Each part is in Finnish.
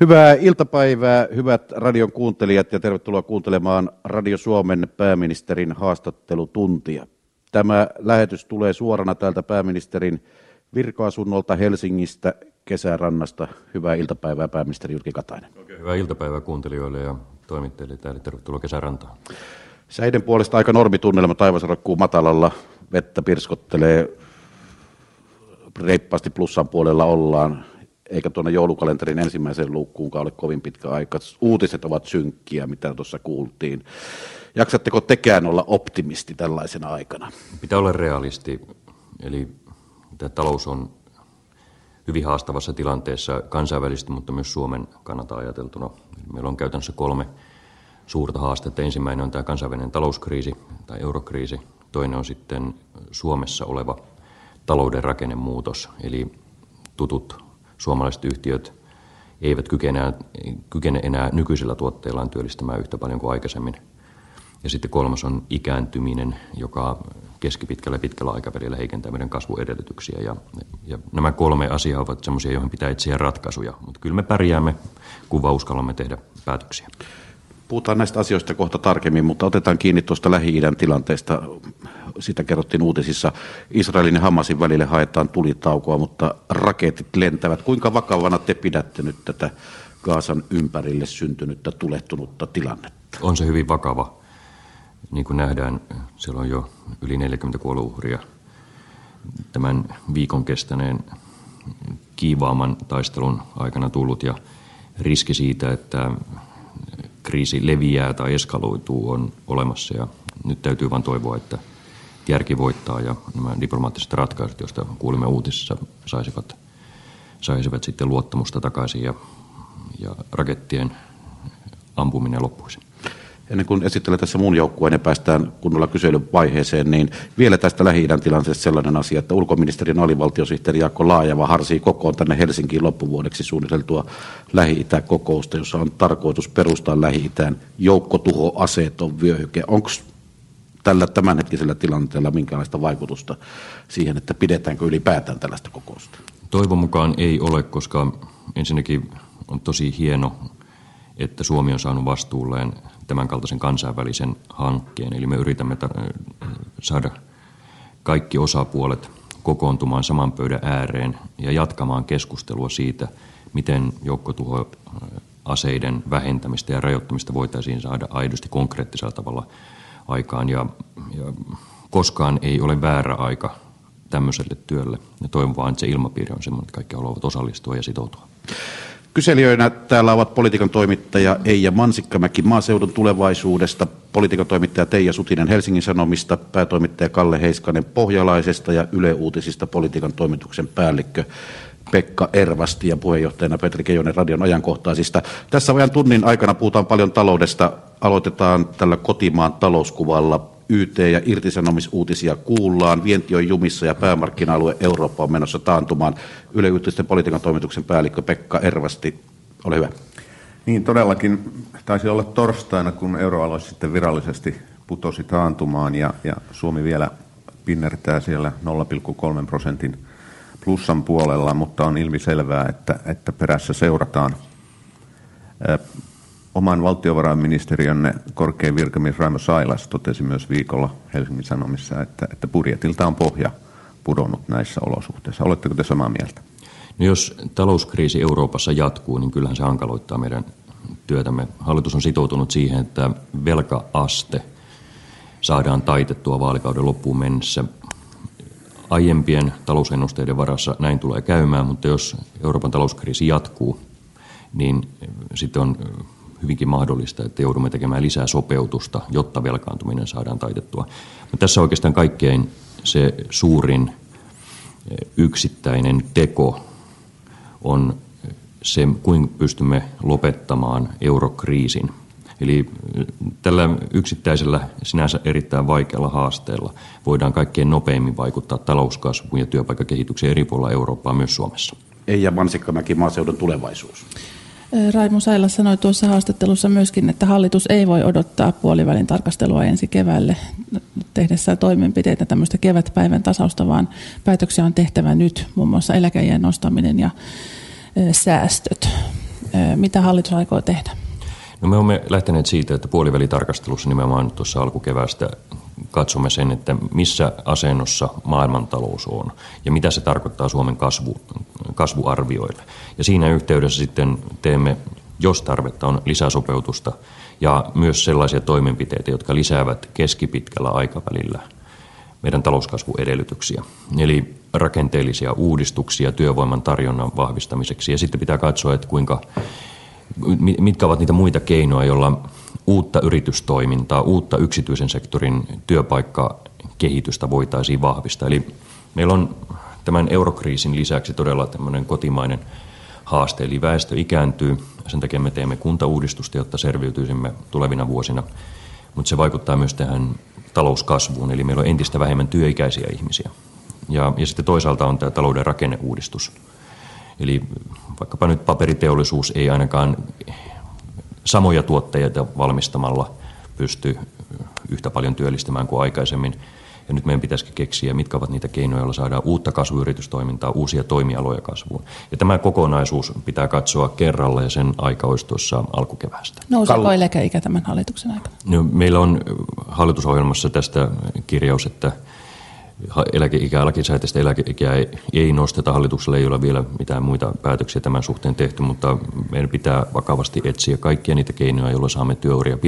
Hyvää iltapäivää, hyvät radion kuuntelijat ja tervetuloa kuuntelemaan Radio Suomen pääministerin haastattelutuntia. Tämä lähetys tulee suorana täältä pääministerin virka-asunnolta Helsingistä kesärannasta. Hyvää iltapäivää pääministeri Jyrki Katainen. Oikein hyvää iltapäivää kuuntelijoille ja toimittajille täällä. Tervetuloa kesärantaan. Säiden puolesta aika normitunnelma, taivas roikkuu matalalla, vettä pirskottelee, reippaasti plussan puolella ollaan eikä tuonne joulukalenterin ensimmäiseen luukkuunkaan ole kovin pitkä aika. Uutiset ovat synkkiä, mitä tuossa kuultiin. Jaksatteko tekään olla optimisti tällaisena aikana? Pitää olla realisti. Eli tämä talous on hyvin haastavassa tilanteessa kansainvälisesti, mutta myös Suomen kannalta ajateltuna. Meillä on käytännössä kolme suurta haastetta. Ensimmäinen on tämä kansainvälinen talouskriisi tai eurokriisi. Toinen on sitten Suomessa oleva talouden rakennemuutos, eli tutut suomalaiset yhtiöt eivät kykene, kykene enää nykyisillä tuotteillaan työllistämään yhtä paljon kuin aikaisemmin. Ja sitten kolmas on ikääntyminen, joka keskipitkällä ja pitkällä aikavälillä heikentää meidän kasvuedellytyksiä. Ja, ja nämä kolme asiaa ovat sellaisia, joihin pitää etsiä ratkaisuja. Mutta kyllä me pärjäämme, kun vaan uskallamme tehdä päätöksiä. Puhutaan näistä asioista kohta tarkemmin, mutta otetaan kiinni tuosta Lähi-idän tilanteesta. Sitä kerrottiin uutisissa. Israelin ja Hamasin välille haetaan tulitaukoa, mutta raketit lentävät. Kuinka vakavana te pidätte nyt tätä Gaasan ympärille syntynyttä tulehtunutta tilannetta? On se hyvin vakava. Niin kuin nähdään, siellä on jo yli 40 kuolouhria tämän viikon kestäneen kiivaaman taistelun aikana tullut ja riski siitä, että kriisi leviää tai eskaloituu on olemassa ja nyt täytyy vain toivoa, että järki voittaa ja nämä diplomaattiset ratkaisut, joista kuulimme uutisissa, saisivat, saisivat sitten luottamusta takaisin ja, ja rakettien ampuminen loppuisi. Ennen kuin esittelen tässä muun joukkueen ja päästään kunnolla kyselyvaiheeseen, niin vielä tästä lähi tilanteesta sellainen asia, että ulkoministerin alivaltiosihteeri Jaakko Laajava harsii kokoon tänne Helsinkiin loppuvuodeksi suunniteltua lähi kokousta, jossa on tarkoitus perustaa Lähi-Itään joukkotuhoaseeton vyöhyke. Onko tällä tämänhetkisellä tilanteella minkälaista vaikutusta siihen, että pidetäänkö ylipäätään tällaista kokousta? Toivon mukaan ei ole, koska ensinnäkin on tosi hieno, että Suomi on saanut vastuulleen tämän kaltaisen kansainvälisen hankkeen. Eli me yritämme saada kaikki osapuolet kokoontumaan saman pöydän ääreen ja jatkamaan keskustelua siitä, miten joukkotuhoaseiden vähentämistä ja rajoittamista voitaisiin saada aidosti konkreettisella tavalla aikaan. Ja, ja koskaan ei ole väärä aika tämmöiselle työlle. Ja toivon vaan, että se ilmapiiri on sellainen, että kaikki haluavat osallistua ja sitoutua. Kyselijöinä täällä ovat politiikan toimittaja Eija Mansikkamäki maaseudun tulevaisuudesta, politiikan toimittaja Teija Sutinen Helsingin Sanomista, päätoimittaja Kalle Heiskanen Pohjalaisesta ja Yle Uutisista politiikan toimituksen päällikkö Pekka Ervasti ja puheenjohtajana Petri Keijonen radion ajankohtaisista. Tässä ajan tunnin aikana puhutaan paljon taloudesta. Aloitetaan tällä kotimaan talouskuvalla YT- ja irtisanomisuutisia kuullaan. Vienti on jumissa ja päämarkkina-alue Eurooppa on menossa taantumaan. Yle Uutisten politiikan toimituksen päällikkö Pekka Ervasti, ole hyvä. Niin todellakin taisi olla torstaina, kun euroalue sitten virallisesti putosi taantumaan ja, ja Suomi vielä pinnertää siellä 0,3 prosentin plussan puolella, mutta on ilmiselvää, että, että perässä seurataan oman valtiovarainministeriönne korkein virkamies Raimo Sailas totesi myös viikolla Helsingin Sanomissa, että, että budjetilta on pohja pudonnut näissä olosuhteissa. Oletteko te samaa mieltä? No jos talouskriisi Euroopassa jatkuu, niin kyllähän se hankaloittaa meidän työtämme. Hallitus on sitoutunut siihen, että velkaaste saadaan taitettua vaalikauden loppuun mennessä. Aiempien talousennusteiden varassa näin tulee käymään, mutta jos Euroopan talouskriisi jatkuu, niin sitten on hyvinkin mahdollista, että joudumme tekemään lisää sopeutusta, jotta velkaantuminen saadaan taitettua. Mutta tässä oikeastaan kaikkein se suurin eh, yksittäinen teko on se, kuinka pystymme lopettamaan eurokriisin. Eli eh, tällä yksittäisellä sinänsä erittäin vaikealla haasteella voidaan kaikkein nopeimmin vaikuttaa talouskasvuun ja työpaikkakehitykseen eri puolilla Eurooppaa, myös Suomessa. Eija Mansikkamäki, maaseudun tulevaisuus. Raimo Saila sanoi tuossa haastattelussa myöskin, että hallitus ei voi odottaa puolivälin tarkastelua ensi keväälle tehdessään toimenpiteitä tämmöistä kevätpäivän tasausta, vaan päätöksiä on tehtävä nyt, muun muassa eläkeijän nostaminen ja säästöt. Mitä hallitus aikoo tehdä? No me olemme lähteneet siitä, että puolivälitarkastelussa nimenomaan tuossa alkukeväästä katsomme sen, että missä asennossa maailmantalous on ja mitä se tarkoittaa Suomen kasvu, kasvuarvioille. Ja siinä yhteydessä sitten teemme, jos tarvetta on, lisäsopeutusta ja myös sellaisia toimenpiteitä, jotka lisäävät keskipitkällä aikavälillä meidän talouskasvuedellytyksiä. Eli rakenteellisia uudistuksia työvoiman tarjonnan vahvistamiseksi. Ja sitten pitää katsoa, että kuinka, mitkä ovat niitä muita keinoja, joilla uutta yritystoimintaa, uutta yksityisen sektorin työpaikkakehitystä voitaisiin vahvistaa. Eli meillä on tämän eurokriisin lisäksi todella tämmöinen kotimainen haaste, eli väestö ikääntyy. Sen takia me teemme kuntauudistusta, jotta selviytyisimme tulevina vuosina. Mutta se vaikuttaa myös tähän talouskasvuun, eli meillä on entistä vähemmän työikäisiä ihmisiä. Ja, ja sitten toisaalta on tämä talouden rakenneuudistus. Eli vaikkapa nyt paperiteollisuus ei ainakaan samoja tuotteita valmistamalla pysty yhtä paljon työllistämään kuin aikaisemmin. Ja nyt meidän pitäisi keksiä, mitkä ovat niitä keinoja, joilla saadaan uutta kasvuyritystoimintaa, uusia toimialoja kasvuun. Ja tämä kokonaisuus pitää katsoa kerralla ja sen aika olisi tuossa alkukeväästä. Nouseeko eläkeikä tämän hallituksen aikana? No, meillä on hallitusohjelmassa tästä kirjaus, että eläkeikää, lakisääteistä eläkeikää ei, ei nosteta. Hallituksella ei ole vielä mitään muita päätöksiä tämän suhteen tehty, mutta meidän pitää vakavasti etsiä kaikkia niitä keinoja, joilla saamme työuria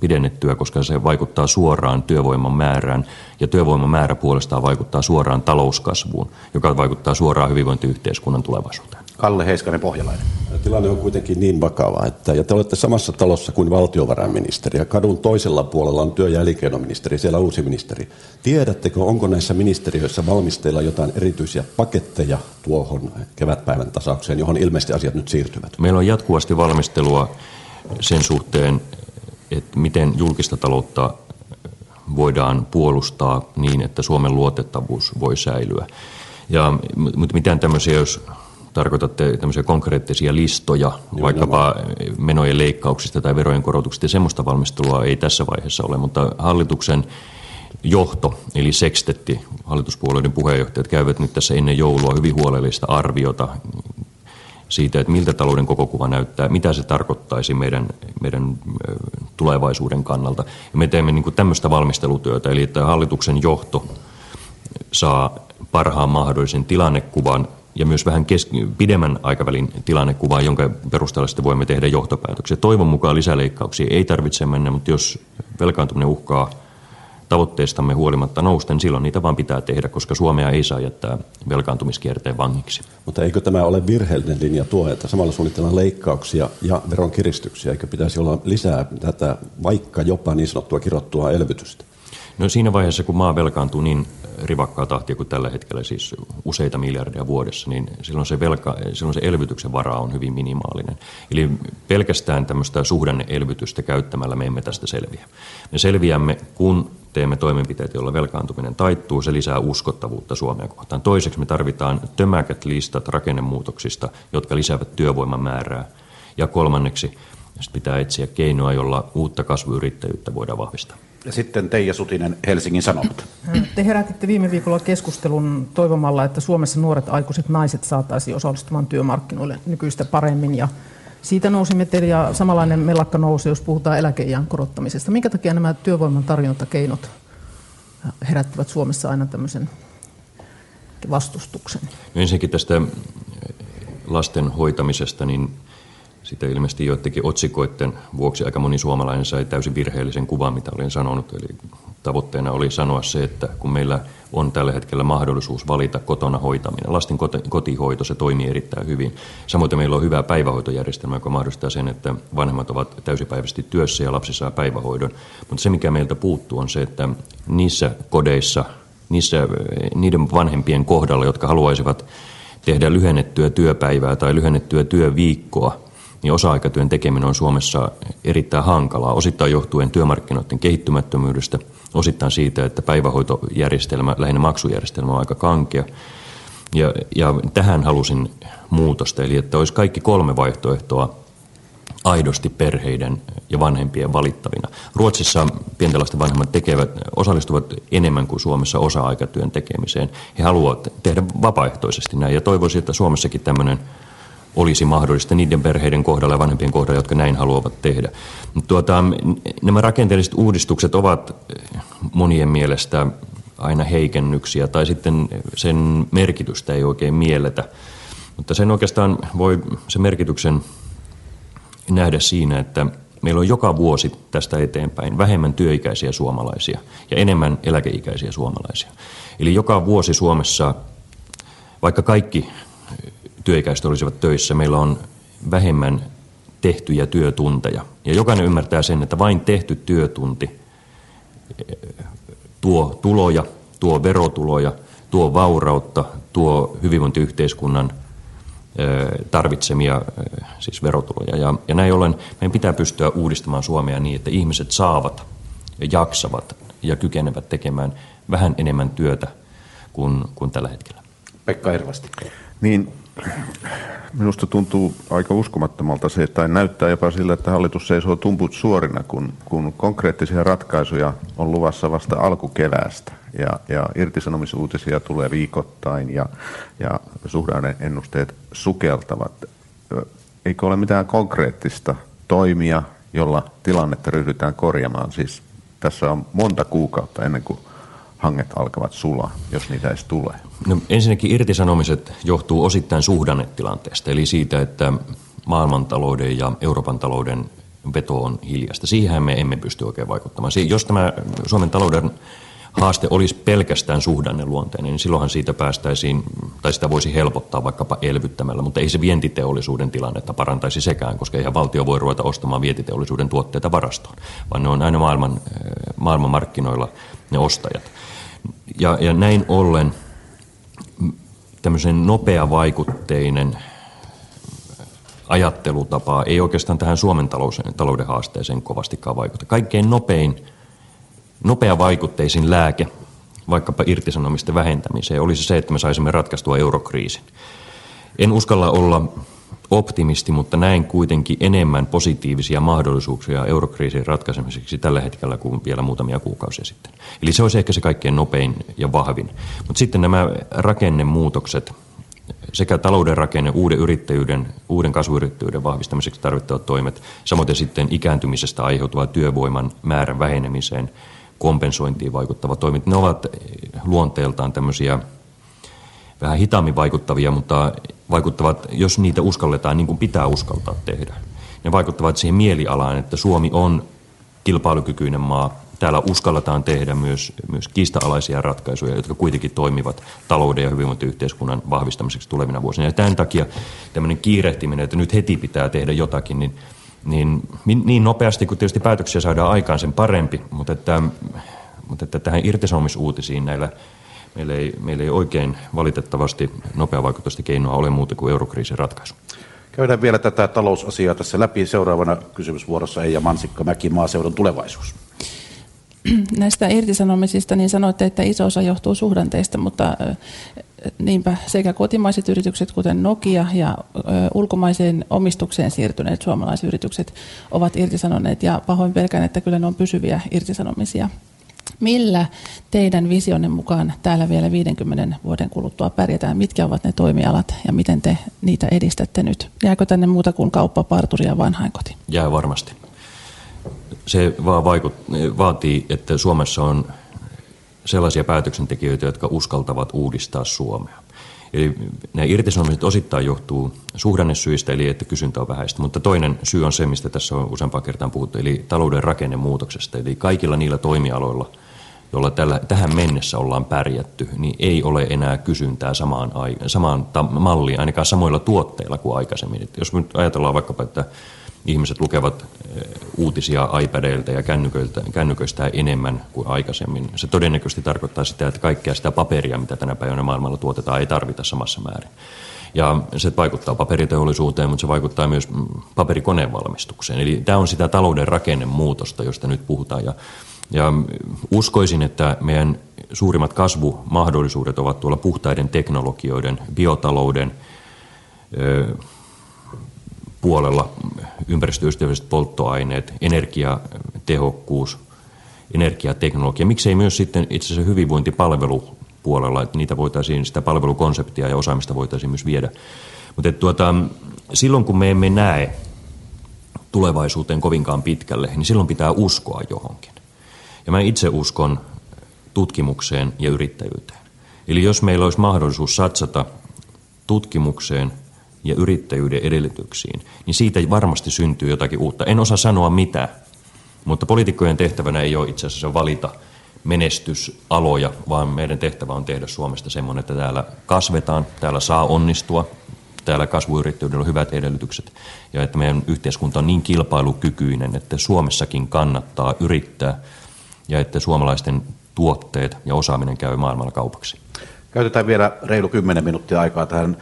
pidennettyä, koska se vaikuttaa suoraan työvoiman määrään ja työvoiman määrä puolestaan vaikuttaa suoraan talouskasvuun, joka vaikuttaa suoraan hyvinvointiyhteiskunnan tulevaisuuteen. Kalle Heiskanen Pohjalainen. Tilanne on kuitenkin niin vakava, että ja te olette samassa talossa kuin valtiovarainministeri ja kadun toisella puolella on työ- ja elinkeinoministeri, siellä uusi ministeri. Tiedättekö, onko näissä ministeriöissä valmisteilla jotain erityisiä paketteja tuohon kevätpäivän tasaukseen, johon ilmeisesti asiat nyt siirtyvät? Meillä on jatkuvasti valmistelua sen suhteen, että miten julkista taloutta voidaan puolustaa niin, että Suomen luotettavuus voi säilyä. Ja, mutta mitään tämmöisiä, jos tarkoitatte tämmöisiä konkreettisia listoja, Joo, vaikkapa menojen leikkauksista tai verojen korotuksista, ja semmoista valmistelua ei tässä vaiheessa ole, mutta hallituksen johto, eli sekstetti, hallituspuolueiden puheenjohtajat käyvät nyt tässä ennen joulua hyvin huolellista arviota siitä, että miltä talouden koko kuva näyttää, mitä se tarkoittaisi meidän, meidän tulevaisuuden kannalta. Ja me teemme niin tämmöistä valmistelutyötä, eli että hallituksen johto saa parhaan mahdollisen tilannekuvan ja myös vähän kes- pidemmän aikavälin tilannekuvaa, jonka perusteella sitten voimme tehdä johtopäätöksiä. Toivon mukaan lisäleikkauksia ei tarvitse mennä, mutta jos velkaantuminen uhkaa tavoitteestamme huolimatta nousta, niin silloin niitä vaan pitää tehdä, koska Suomea ei saa jättää velkaantumiskierteen vangiksi. Mutta eikö tämä ole virheellinen linja tuo, että samalla suunnitellaan leikkauksia ja veronkiristyksiä, eikö pitäisi olla lisää tätä vaikka jopa niin sanottua kirottua elvytystä? No siinä vaiheessa, kun maa velkaantuu niin rivakkaa tahtia kuin tällä hetkellä, siis useita miljardia vuodessa, niin silloin se, velka, silloin se elvytyksen vara on hyvin minimaalinen. Eli pelkästään tämmöistä suhdanneelvytystä käyttämällä me emme tästä selviä. Me selviämme, kun teemme toimenpiteitä, joilla velkaantuminen taittuu, se lisää uskottavuutta Suomea kohtaan. Toiseksi me tarvitaan tömäkät listat rakennemuutoksista, jotka lisäävät työvoiman määrää. Ja kolmanneksi pitää etsiä keinoa, jolla uutta kasvuyrittäjyyttä voidaan vahvistaa. Ja sitten Teija Sutinen, Helsingin Sanomat. Te herätitte viime viikolla keskustelun toivomalla, että Suomessa nuoret aikuiset naiset saataisiin osallistumaan työmarkkinoille nykyistä paremmin. Ja siitä nousi meteli ja samanlainen mellakka nousi, jos puhutaan eläkeiän korottamisesta. Minkä takia nämä työvoiman tarjontakeinot herättävät Suomessa aina tämmöisen vastustuksen? No ensinnäkin tästä lasten hoitamisesta, niin sitä ilmeisesti joidenkin otsikoiden vuoksi aika moni suomalainen sai täysin virheellisen kuvan, mitä olin sanonut. Eli tavoitteena oli sanoa se, että kun meillä on tällä hetkellä mahdollisuus valita kotona hoitaminen, lasten kotihoito, se toimii erittäin hyvin. Samoin meillä on hyvä päivähoitojärjestelmä, joka mahdollistaa sen, että vanhemmat ovat täysipäiväisesti työssä ja lapsi saa päivähoidon. Mutta se, mikä meiltä puuttuu, on se, että niissä kodeissa, niissä, niiden vanhempien kohdalla, jotka haluaisivat tehdä lyhennettyä työpäivää tai lyhennettyä työviikkoa, niin osa-aikatyön tekeminen on Suomessa erittäin hankalaa, osittain johtuen työmarkkinoiden kehittymättömyydestä, osittain siitä, että päivähoitojärjestelmä, lähinnä maksujärjestelmä on aika kankea. Ja, ja tähän halusin muutosta, eli että olisi kaikki kolme vaihtoehtoa aidosti perheiden ja vanhempien valittavina. Ruotsissa pienten vanhemmat tekevät, osallistuvat enemmän kuin Suomessa osa-aikatyön tekemiseen. He haluavat tehdä vapaaehtoisesti näin ja toivoisin, että Suomessakin tämmöinen olisi mahdollista niiden perheiden kohdalla ja vanhempien kohdalla, jotka näin haluavat tehdä. Tuota, nämä rakenteelliset uudistukset ovat monien mielestä aina heikennyksiä tai sitten sen merkitystä ei oikein mielletä. Mutta sen oikeastaan voi se merkityksen nähdä siinä, että meillä on joka vuosi tästä eteenpäin vähemmän työikäisiä suomalaisia ja enemmän eläkeikäisiä suomalaisia. Eli joka vuosi Suomessa, vaikka kaikki työikäiset olisivat töissä, meillä on vähemmän tehtyjä työtunteja. Ja jokainen ymmärtää sen, että vain tehty työtunti eh, tuo tuloja, tuo verotuloja, tuo vaurautta, tuo hyvinvointiyhteiskunnan eh, tarvitsemia eh, siis verotuloja. Ja, ja näin ollen meidän pitää pystyä uudistamaan Suomea niin, että ihmiset saavat ja jaksavat ja kykenevät tekemään vähän enemmän työtä kuin, kuin tällä hetkellä. Pekka Ervasti. Niin, minusta tuntuu aika uskomattomalta se, että näyttää jopa sillä, että hallitus seisoo tumput suorina, kun, kun konkreettisia ratkaisuja on luvassa vasta alkukeväästä. Ja, ja irtisanomisuutisia tulee viikoittain ja, ja suhdanneennusteet sukeltavat. Eikö ole mitään konkreettista toimia, jolla tilannetta ryhdytään korjaamaan? Siis tässä on monta kuukautta ennen kuin hanget alkavat sulaa, jos niitä edes tulee? No, ensinnäkin irtisanomiset johtuu osittain suhdannetilanteesta, eli siitä, että maailmantalouden ja Euroopan talouden veto on hiljasta. Siihen me emme pysty oikein vaikuttamaan. Jos tämä Suomen talouden haaste olisi pelkästään suhdanneluonteinen, niin silloinhan siitä päästäisiin, tai sitä voisi helpottaa vaikkapa elvyttämällä, mutta ei se vientiteollisuuden tilannetta parantaisi sekään, koska eihän valtio voi ruveta ostamaan vientiteollisuuden tuotteita varastoon, vaan ne on aina maailman, maailman markkinoilla ne ostajat. Ja, ja näin ollen tämmöisen nopeavaikutteinen ajattelutapa ei oikeastaan tähän Suomen talouden haasteeseen kovastikaan vaikuta. Kaikkein nopein, nopeavaikutteisin lääke vaikkapa irtisanomisten vähentämiseen olisi se, että me saisimme ratkaistua eurokriisin. En uskalla olla optimisti, mutta näin kuitenkin enemmän positiivisia mahdollisuuksia eurokriisin ratkaisemiseksi tällä hetkellä kuin vielä muutamia kuukausia sitten. Eli se olisi ehkä se kaikkein nopein ja vahvin. Mutta sitten nämä rakennemuutokset, sekä talouden rakenne, uuden yrittäjyyden, uuden kasvuyrittäjyyden vahvistamiseksi tarvittavat toimet, samoin sitten ikääntymisestä aiheutuva työvoiman määrän vähenemiseen, kompensointiin vaikuttavat toimet, ne ovat luonteeltaan tämmöisiä vähän hitaammin vaikuttavia, mutta vaikuttavat, jos niitä uskalletaan niin kuin pitää uskaltaa tehdä. Ne vaikuttavat siihen mielialaan, että Suomi on kilpailukykyinen maa. Täällä uskalletaan tehdä myös, myös kiista-alaisia ratkaisuja, jotka kuitenkin toimivat talouden ja hyvinvointiyhteiskunnan vahvistamiseksi tulevina vuosina. Ja tämän takia tämmöinen kiirehtiminen, että nyt heti pitää tehdä jotakin, niin, niin, niin nopeasti kuin tietysti päätöksiä saadaan aikaan, sen parempi. Mutta, että, mutta että tähän irtisanomisuutisiin näillä meillä ei, meillä ei oikein valitettavasti nopeavaikutteista keinoa ole muuta kuin eurokriisin ratkaisu. Käydään vielä tätä talousasiaa tässä läpi. Seuraavana kysymysvuorossa Eija Mansikka-Mäki, maaseudun tulevaisuus. Näistä irtisanomisista niin sanoitte, että iso osa johtuu suhdanteista, mutta niinpä sekä kotimaiset yritykset, kuten Nokia ja ulkomaiseen omistukseen siirtyneet suomalaisyritykset ovat irtisanoneet ja pahoin pelkään, että kyllä ne on pysyviä irtisanomisia. Millä teidän visionne mukaan täällä vielä 50 vuoden kuluttua pärjätään? Mitkä ovat ne toimialat ja miten te niitä edistätte nyt? Jääkö tänne muuta kuin kauppa, parturi ja vanhainkoti? Jää varmasti. Se vaan vaikut, vaatii, että Suomessa on sellaisia päätöksentekijöitä, jotka uskaltavat uudistaa Suomea. Eli nämä irtisanomiset osittain johtuu suhdannesyistä, eli että kysyntä on vähäistä, mutta toinen syy on se, mistä tässä on useampaan kertaan puhuttu, eli talouden rakennemuutoksesta. Eli kaikilla niillä toimialoilla, joilla tällä, tähän mennessä ollaan pärjätty, niin ei ole enää kysyntää samaan, samaan malliin, ainakaan samoilla tuotteilla kuin aikaisemmin. Et jos nyt ajatellaan vaikkapa, että ihmiset lukevat eh, uutisia iPadeilta ja kännyköiltä, kännyköistä enemmän kuin aikaisemmin. Se todennäköisesti tarkoittaa sitä, että kaikkea sitä paperia, mitä tänä päivänä maailmalla tuotetaan, ei tarvita samassa määrin. Ja se vaikuttaa paperiteollisuuteen, mutta se vaikuttaa myös mm, paperikoneen valmistukseen. Eli tämä on sitä talouden rakennemuutosta, josta nyt puhutaan. Ja, ja uskoisin, että meidän suurimmat kasvumahdollisuudet ovat tuolla puhtaiden teknologioiden, biotalouden, puolella ympäristöystävälliset polttoaineet, energiatehokkuus, energiateknologia. Miksei myös sitten itse asiassa hyvinvointipalvelupuolella, että niitä voitaisiin, sitä palvelukonseptia ja osaamista voitaisiin myös viedä. Mutta tuota, silloin kun me emme näe tulevaisuuteen kovinkaan pitkälle, niin silloin pitää uskoa johonkin. Ja mä itse uskon tutkimukseen ja yrittäjyyteen. Eli jos meillä olisi mahdollisuus satsata tutkimukseen ja yrittäjyyden edellytyksiin, niin siitä varmasti syntyy jotakin uutta. En osaa sanoa mitä, mutta poliitikkojen tehtävänä ei ole itse asiassa valita menestysaloja, vaan meidän tehtävä on tehdä Suomesta semmoinen, että täällä kasvetaan, täällä saa onnistua, täällä kasvuyrittäjyydellä on hyvät edellytykset ja että meidän yhteiskunta on niin kilpailukykyinen, että Suomessakin kannattaa yrittää ja että suomalaisten tuotteet ja osaaminen käy maailmalla kaupaksi. Käytetään vielä reilu 10 minuuttia aikaa tähän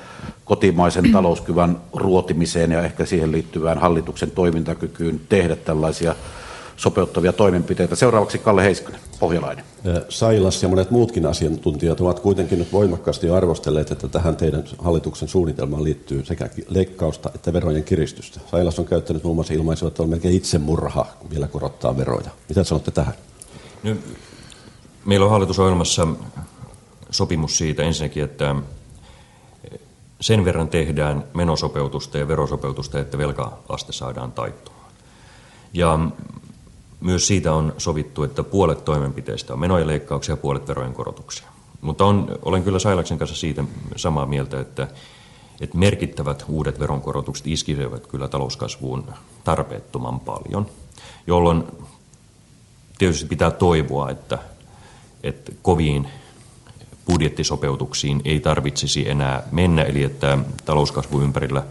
kotimaisen talouskyvän ruotimiseen ja ehkä siihen liittyvään hallituksen toimintakykyyn tehdä tällaisia sopeuttavia toimenpiteitä. Seuraavaksi Kalle Heiskanen, pohjalainen. Sailas ja monet muutkin asiantuntijat ovat kuitenkin nyt voimakkaasti arvostelleet, että tähän teidän hallituksen suunnitelmaan liittyy sekä leikkausta että verojen kiristystä. Sailas on käyttänyt muun muassa ilmaisua, että on melkein itsemurha vielä korottaa veroja. Mitä sanotte tähän? No, meillä on hallitusohjelmassa sopimus siitä ensinnäkin, että sen verran tehdään menosopeutusta ja verosopeutusta, että velka-aste saadaan taittumaan. Ja myös siitä on sovittu, että puolet toimenpiteistä on menojen leikkauksia ja puolet verojen korotuksia. Mutta on, olen kyllä Sailaksen kanssa siitä samaa mieltä, että, että merkittävät uudet veronkorotukset iskisevät kyllä talouskasvuun tarpeettoman paljon, jolloin tietysti pitää toivoa, että, että koviin budjettisopeutuksiin ei tarvitsisi enää mennä, eli että talouskasvu ympärillä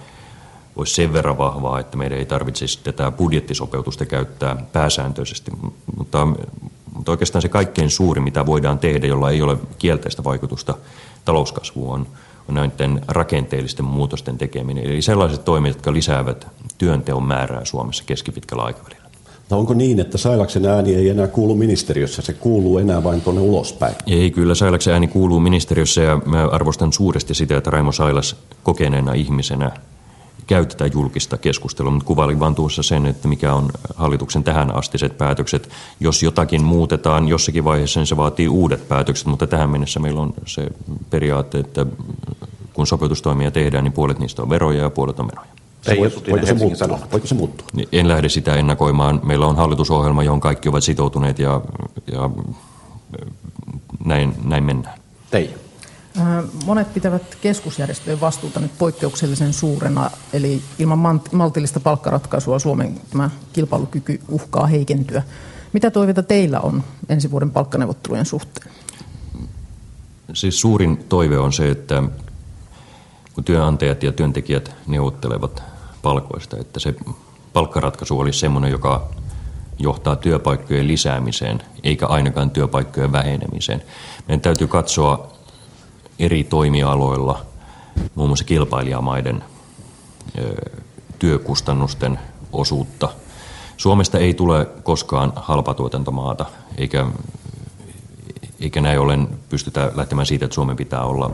olisi sen verran vahvaa, että meidän ei tarvitsisi tätä budjettisopeutusta käyttää pääsääntöisesti. Mutta, mutta oikeastaan se kaikkein suuri, mitä voidaan tehdä, jolla ei ole kielteistä vaikutusta talouskasvuun, on, on näiden rakenteellisten muutosten tekeminen. Eli sellaiset toimet, jotka lisäävät työnteon määrää Suomessa keskipitkällä aikavälillä. Onko niin, että Sailaksen ääni ei enää kuulu ministeriössä, se kuuluu enää vain tuonne ulospäin? Ei, kyllä Sailaksen ääni kuuluu ministeriössä ja mä arvostan suuresti sitä, että Raimo Sailas kokeneena ihmisenä käy tätä julkista keskustelua, mutta kuvailin vain tuossa sen, että mikä on hallituksen tähän astiset päätökset. Jos jotakin muutetaan jossakin vaiheessa, niin se vaatii uudet päätökset, mutta tähän mennessä meillä on se periaate, että kun sopeutustoimia tehdään, niin puolet niistä on veroja ja puolet on menoja. Se voi, voiko, se muuttua? voiko se muuttua? En lähde sitä ennakoimaan. Meillä on hallitusohjelma, johon kaikki ovat sitoutuneet ja, ja näin, näin mennään. Teija. Monet pitävät keskusjärjestöjen vastuuta nyt poikkeuksellisen suurena, eli ilman maltillista palkkaratkaisua Suomen tämä kilpailukyky uhkaa heikentyä. Mitä toiveita teillä on ensi vuoden palkkaneuvottelujen suhteen? Siis suurin toive on se, että kun työnantajat ja työntekijät neuvottelevat palkoista, että se palkkaratkaisu olisi sellainen, joka johtaa työpaikkojen lisäämiseen, eikä ainakaan työpaikkojen vähenemiseen. Meidän täytyy katsoa eri toimialoilla, muun muassa kilpailijamaiden työkustannusten osuutta. Suomesta ei tule koskaan halpatuotantomaata, eikä, eikä näin ollen pystytä lähtemään siitä, että Suomen pitää olla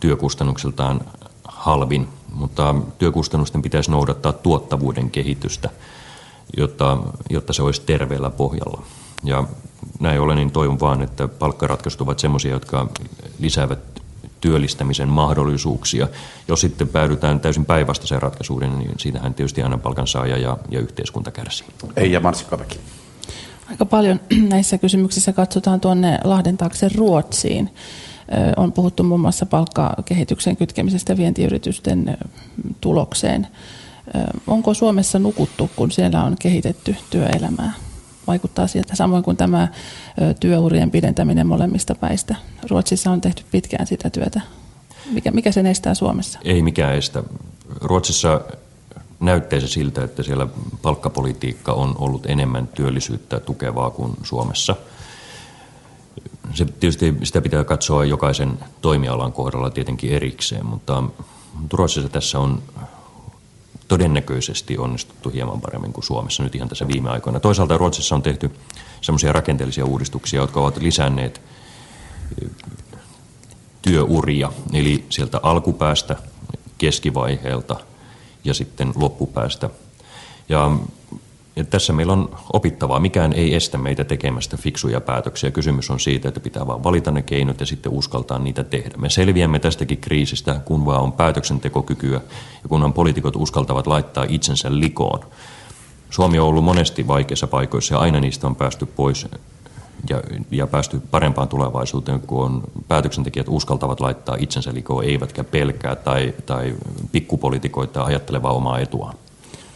työkustannuksiltaan halvin, mutta työkustannusten pitäisi noudattaa tuottavuuden kehitystä, jotta, jotta se olisi terveellä pohjalla. Ja näin ollen niin toivon vaan, että palkkaratkaisut ovat sellaisia, jotka lisäävät työllistämisen mahdollisuuksia. Jos sitten päädytään täysin päinvastaiseen ratkaisuun, niin siitähän tietysti aina palkansaaja ja, ja yhteiskunta kärsii. Ei ja Marsikkaväki. Aika paljon näissä kysymyksissä katsotaan tuonne Lahden taakse Ruotsiin. On puhuttu muun muassa palkkakehityksen kytkemisestä vientiyritysten tulokseen. Onko Suomessa nukuttu, kun siellä on kehitetty työelämää? Vaikuttaa sieltä samoin kuin tämä työurien pidentäminen molemmista päistä. Ruotsissa on tehty pitkään sitä työtä. Mikä, mikä sen estää Suomessa? Ei mikään estä. Ruotsissa näyttää se siltä, että siellä palkkapolitiikka on ollut enemmän työllisyyttä tukevaa kuin Suomessa – se tietysti sitä pitää katsoa jokaisen toimialan kohdalla tietenkin erikseen, mutta Ruotsissa tässä on todennäköisesti onnistuttu hieman paremmin kuin Suomessa nyt ihan tässä viime aikoina. Toisaalta Ruotsissa on tehty semmoisia rakenteellisia uudistuksia, jotka ovat lisänneet työuria, eli sieltä alkupäästä, keskivaiheelta ja sitten loppupäästä. Ja ja tässä meillä on opittavaa. Mikään ei estä meitä tekemästä fiksuja päätöksiä. Kysymys on siitä, että pitää vaan valita ne keinot ja sitten uskaltaa niitä tehdä. Me selviämme tästäkin kriisistä, kun vaan on päätöksentekokykyä ja kun on poliitikot uskaltavat laittaa itsensä likoon. Suomi on ollut monesti vaikeissa paikoissa ja aina niistä on päästy pois ja, ja päästy parempaan tulevaisuuteen, kun on päätöksentekijät uskaltavat laittaa itsensä likoon, eivätkä pelkää tai, tai pikkupolitikoita ajattelevaa omaa etuaan.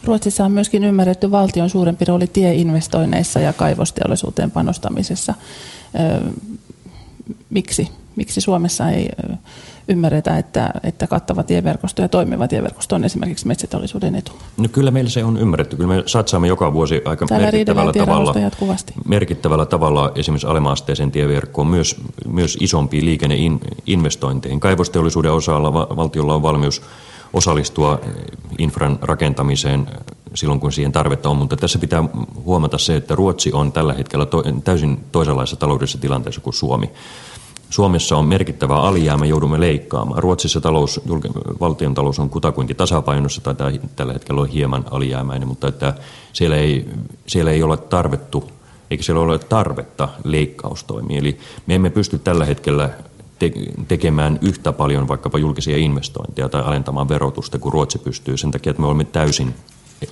Ruotsissa on myöskin ymmärretty valtion suurempi rooli tieinvestoinneissa ja kaivosteollisuuteen panostamisessa. Miksi? Miksi Suomessa ei ymmärretä, että, että kattava tieverkosto ja toimiva tieverkosto on esimerkiksi metsäteollisuuden etu? No kyllä meillä se on ymmärretty. Kyllä me satsaamme joka vuosi aika Täällä merkittävällä tavalla, merkittävällä tavalla esimerkiksi alemaasteisen tieverkkoon myös, myös isompiin liikenneinvestointeihin. Kaivosteollisuuden osalla valtiolla on valmius osallistua infran rakentamiseen silloin, kun siihen tarvetta on. Mutta tässä pitää huomata se, että Ruotsi on tällä hetkellä to, täysin toisenlaisessa taloudellisessa tilanteessa kuin Suomi. Suomessa on merkittävä alijäämä, joudumme leikkaamaan. Ruotsissa talous, valtion talous on kutakuinkin tasapainossa, tai tällä hetkellä on hieman alijäämäinen, mutta että siellä, ei, siellä ei ole tarvettu, eikä siellä ole tarvetta leikkaustoimiin. Eli me emme pysty tällä hetkellä tekemään yhtä paljon vaikkapa julkisia investointeja tai alentamaan verotusta kuin Ruotsi pystyy sen takia, että me olemme täysin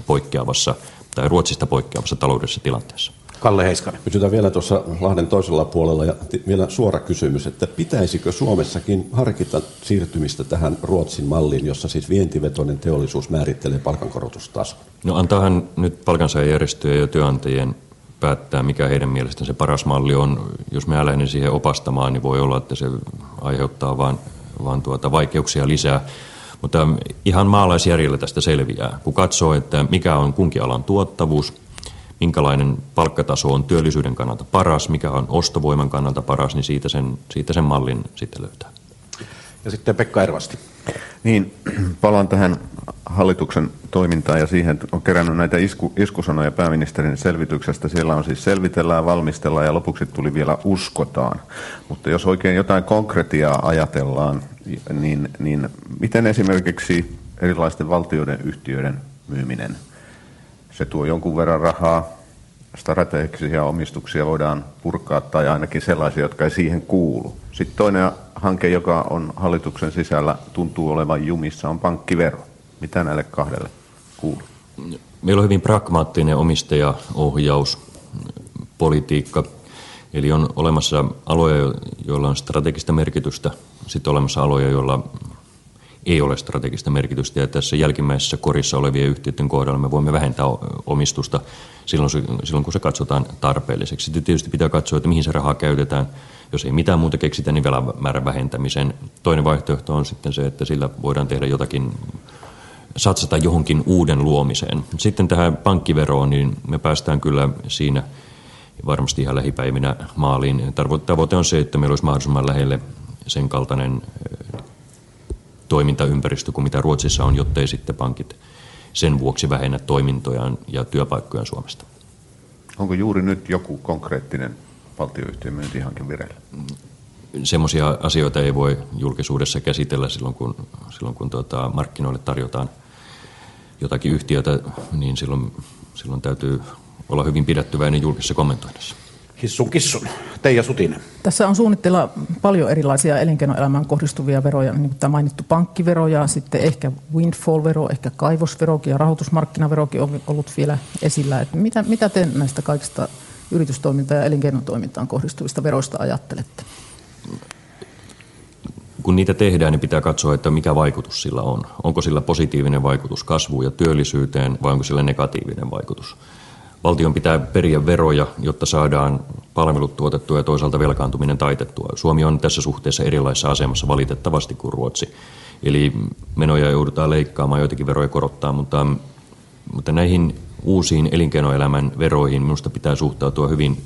poikkeavassa tai Ruotsista poikkeavassa taloudellisessa tilanteessa. Kalle Heiskanen. Pysytään vielä tuossa Lahden toisella puolella ja vielä suora kysymys, että pitäisikö Suomessakin harkita siirtymistä tähän Ruotsin malliin, jossa siis vientivetoinen teollisuus määrittelee palkankorotustason? No antaahan nyt palkansaajajärjestöjen ja työnantajien päättää, mikä heidän mielestään se paras malli on. Jos me lähden siihen opastamaan, niin voi olla, että se aiheuttaa vain, vaan tuota vaikeuksia lisää. Mutta ihan maalaisjärjellä tästä selviää. Kun katsoo, että mikä on kunkin alan tuottavuus, minkälainen palkkataso on työllisyyden kannalta paras, mikä on ostovoiman kannalta paras, niin siitä sen, siitä sen mallin sitten löytää. Ja sitten Pekka Ervasti. Niin, palaan tähän hallituksen toimintaan ja siihen on kerännyt näitä isku, iskusanoja pääministerin selvityksestä. Siellä on siis selvitellään, valmistellaan ja lopuksi tuli vielä uskotaan. Mutta jos oikein jotain konkretiaa ajatellaan, niin, niin miten esimerkiksi erilaisten valtioiden yhtiöiden myyminen, se tuo jonkun verran rahaa, strategisia omistuksia voidaan purkaa tai ainakin sellaisia, jotka ei siihen kuulu. Sitten toinen hanke, joka on hallituksen sisällä, tuntuu olevan jumissa, on pankkivero. Mitä näille kahdelle kuuluu? Meillä on hyvin pragmaattinen omistajaohjaus, politiikka. Eli on olemassa aloja, joilla on strategista merkitystä, sitten olemassa aloja, joilla ei ole strategista merkitystä. Ja tässä jälkimmäisessä korissa olevien yhtiöiden kohdalla me voimme vähentää omistusta silloin, silloin kun se katsotaan tarpeelliseksi. Sitten tietysti pitää katsoa, että mihin se rahaa käytetään. Jos ei mitään muuta keksitä, niin velan määrän vähentämisen. Toinen vaihtoehto on sitten se, että sillä voidaan tehdä jotakin satsata johonkin uuden luomiseen. Sitten tähän pankkiveroon, niin me päästään kyllä siinä varmasti ihan lähipäivinä maaliin. Tavoite on se, että meillä olisi mahdollisimman lähelle sen kaltainen toimintaympäristö kuin mitä Ruotsissa on, jottei sitten pankit sen vuoksi vähennä toimintojaan ja työpaikkojaan Suomesta. Onko juuri nyt joku konkreettinen valtioyhtiön myyntihanke vireillä? Semmoisia asioita ei voi julkisuudessa käsitellä silloin, kun, silloin, kun tuota, markkinoille tarjotaan jotakin yhtiötä, niin silloin, silloin täytyy olla hyvin pidättyväinen julkisessa kommentoinnissa. Hissun kissun. Teija Sutinen. Tässä on suunnitteilla paljon erilaisia elinkeinoelämään kohdistuvia veroja, niin kuin tämä mainittu pankkivero ja sitten ehkä windfall-vero, ehkä kaivosverokin ja rahoitusmarkkinaverokin on ollut vielä esillä. Että mitä, mitä te näistä kaikista yritystoimintaan ja elinkeinotoimintaan kohdistuvista veroista ajattelette? kun niitä tehdään, niin pitää katsoa, että mikä vaikutus sillä on. Onko sillä positiivinen vaikutus kasvuun ja työllisyyteen vai onko sillä negatiivinen vaikutus. Valtion pitää periä veroja, jotta saadaan palvelut tuotettua ja toisaalta velkaantuminen taitettua. Suomi on tässä suhteessa erilaisessa asemassa valitettavasti kuin Ruotsi. Eli menoja joudutaan leikkaamaan, joitakin veroja korottaa, mutta, mutta näihin uusiin elinkeinoelämän veroihin minusta pitää suhtautua hyvin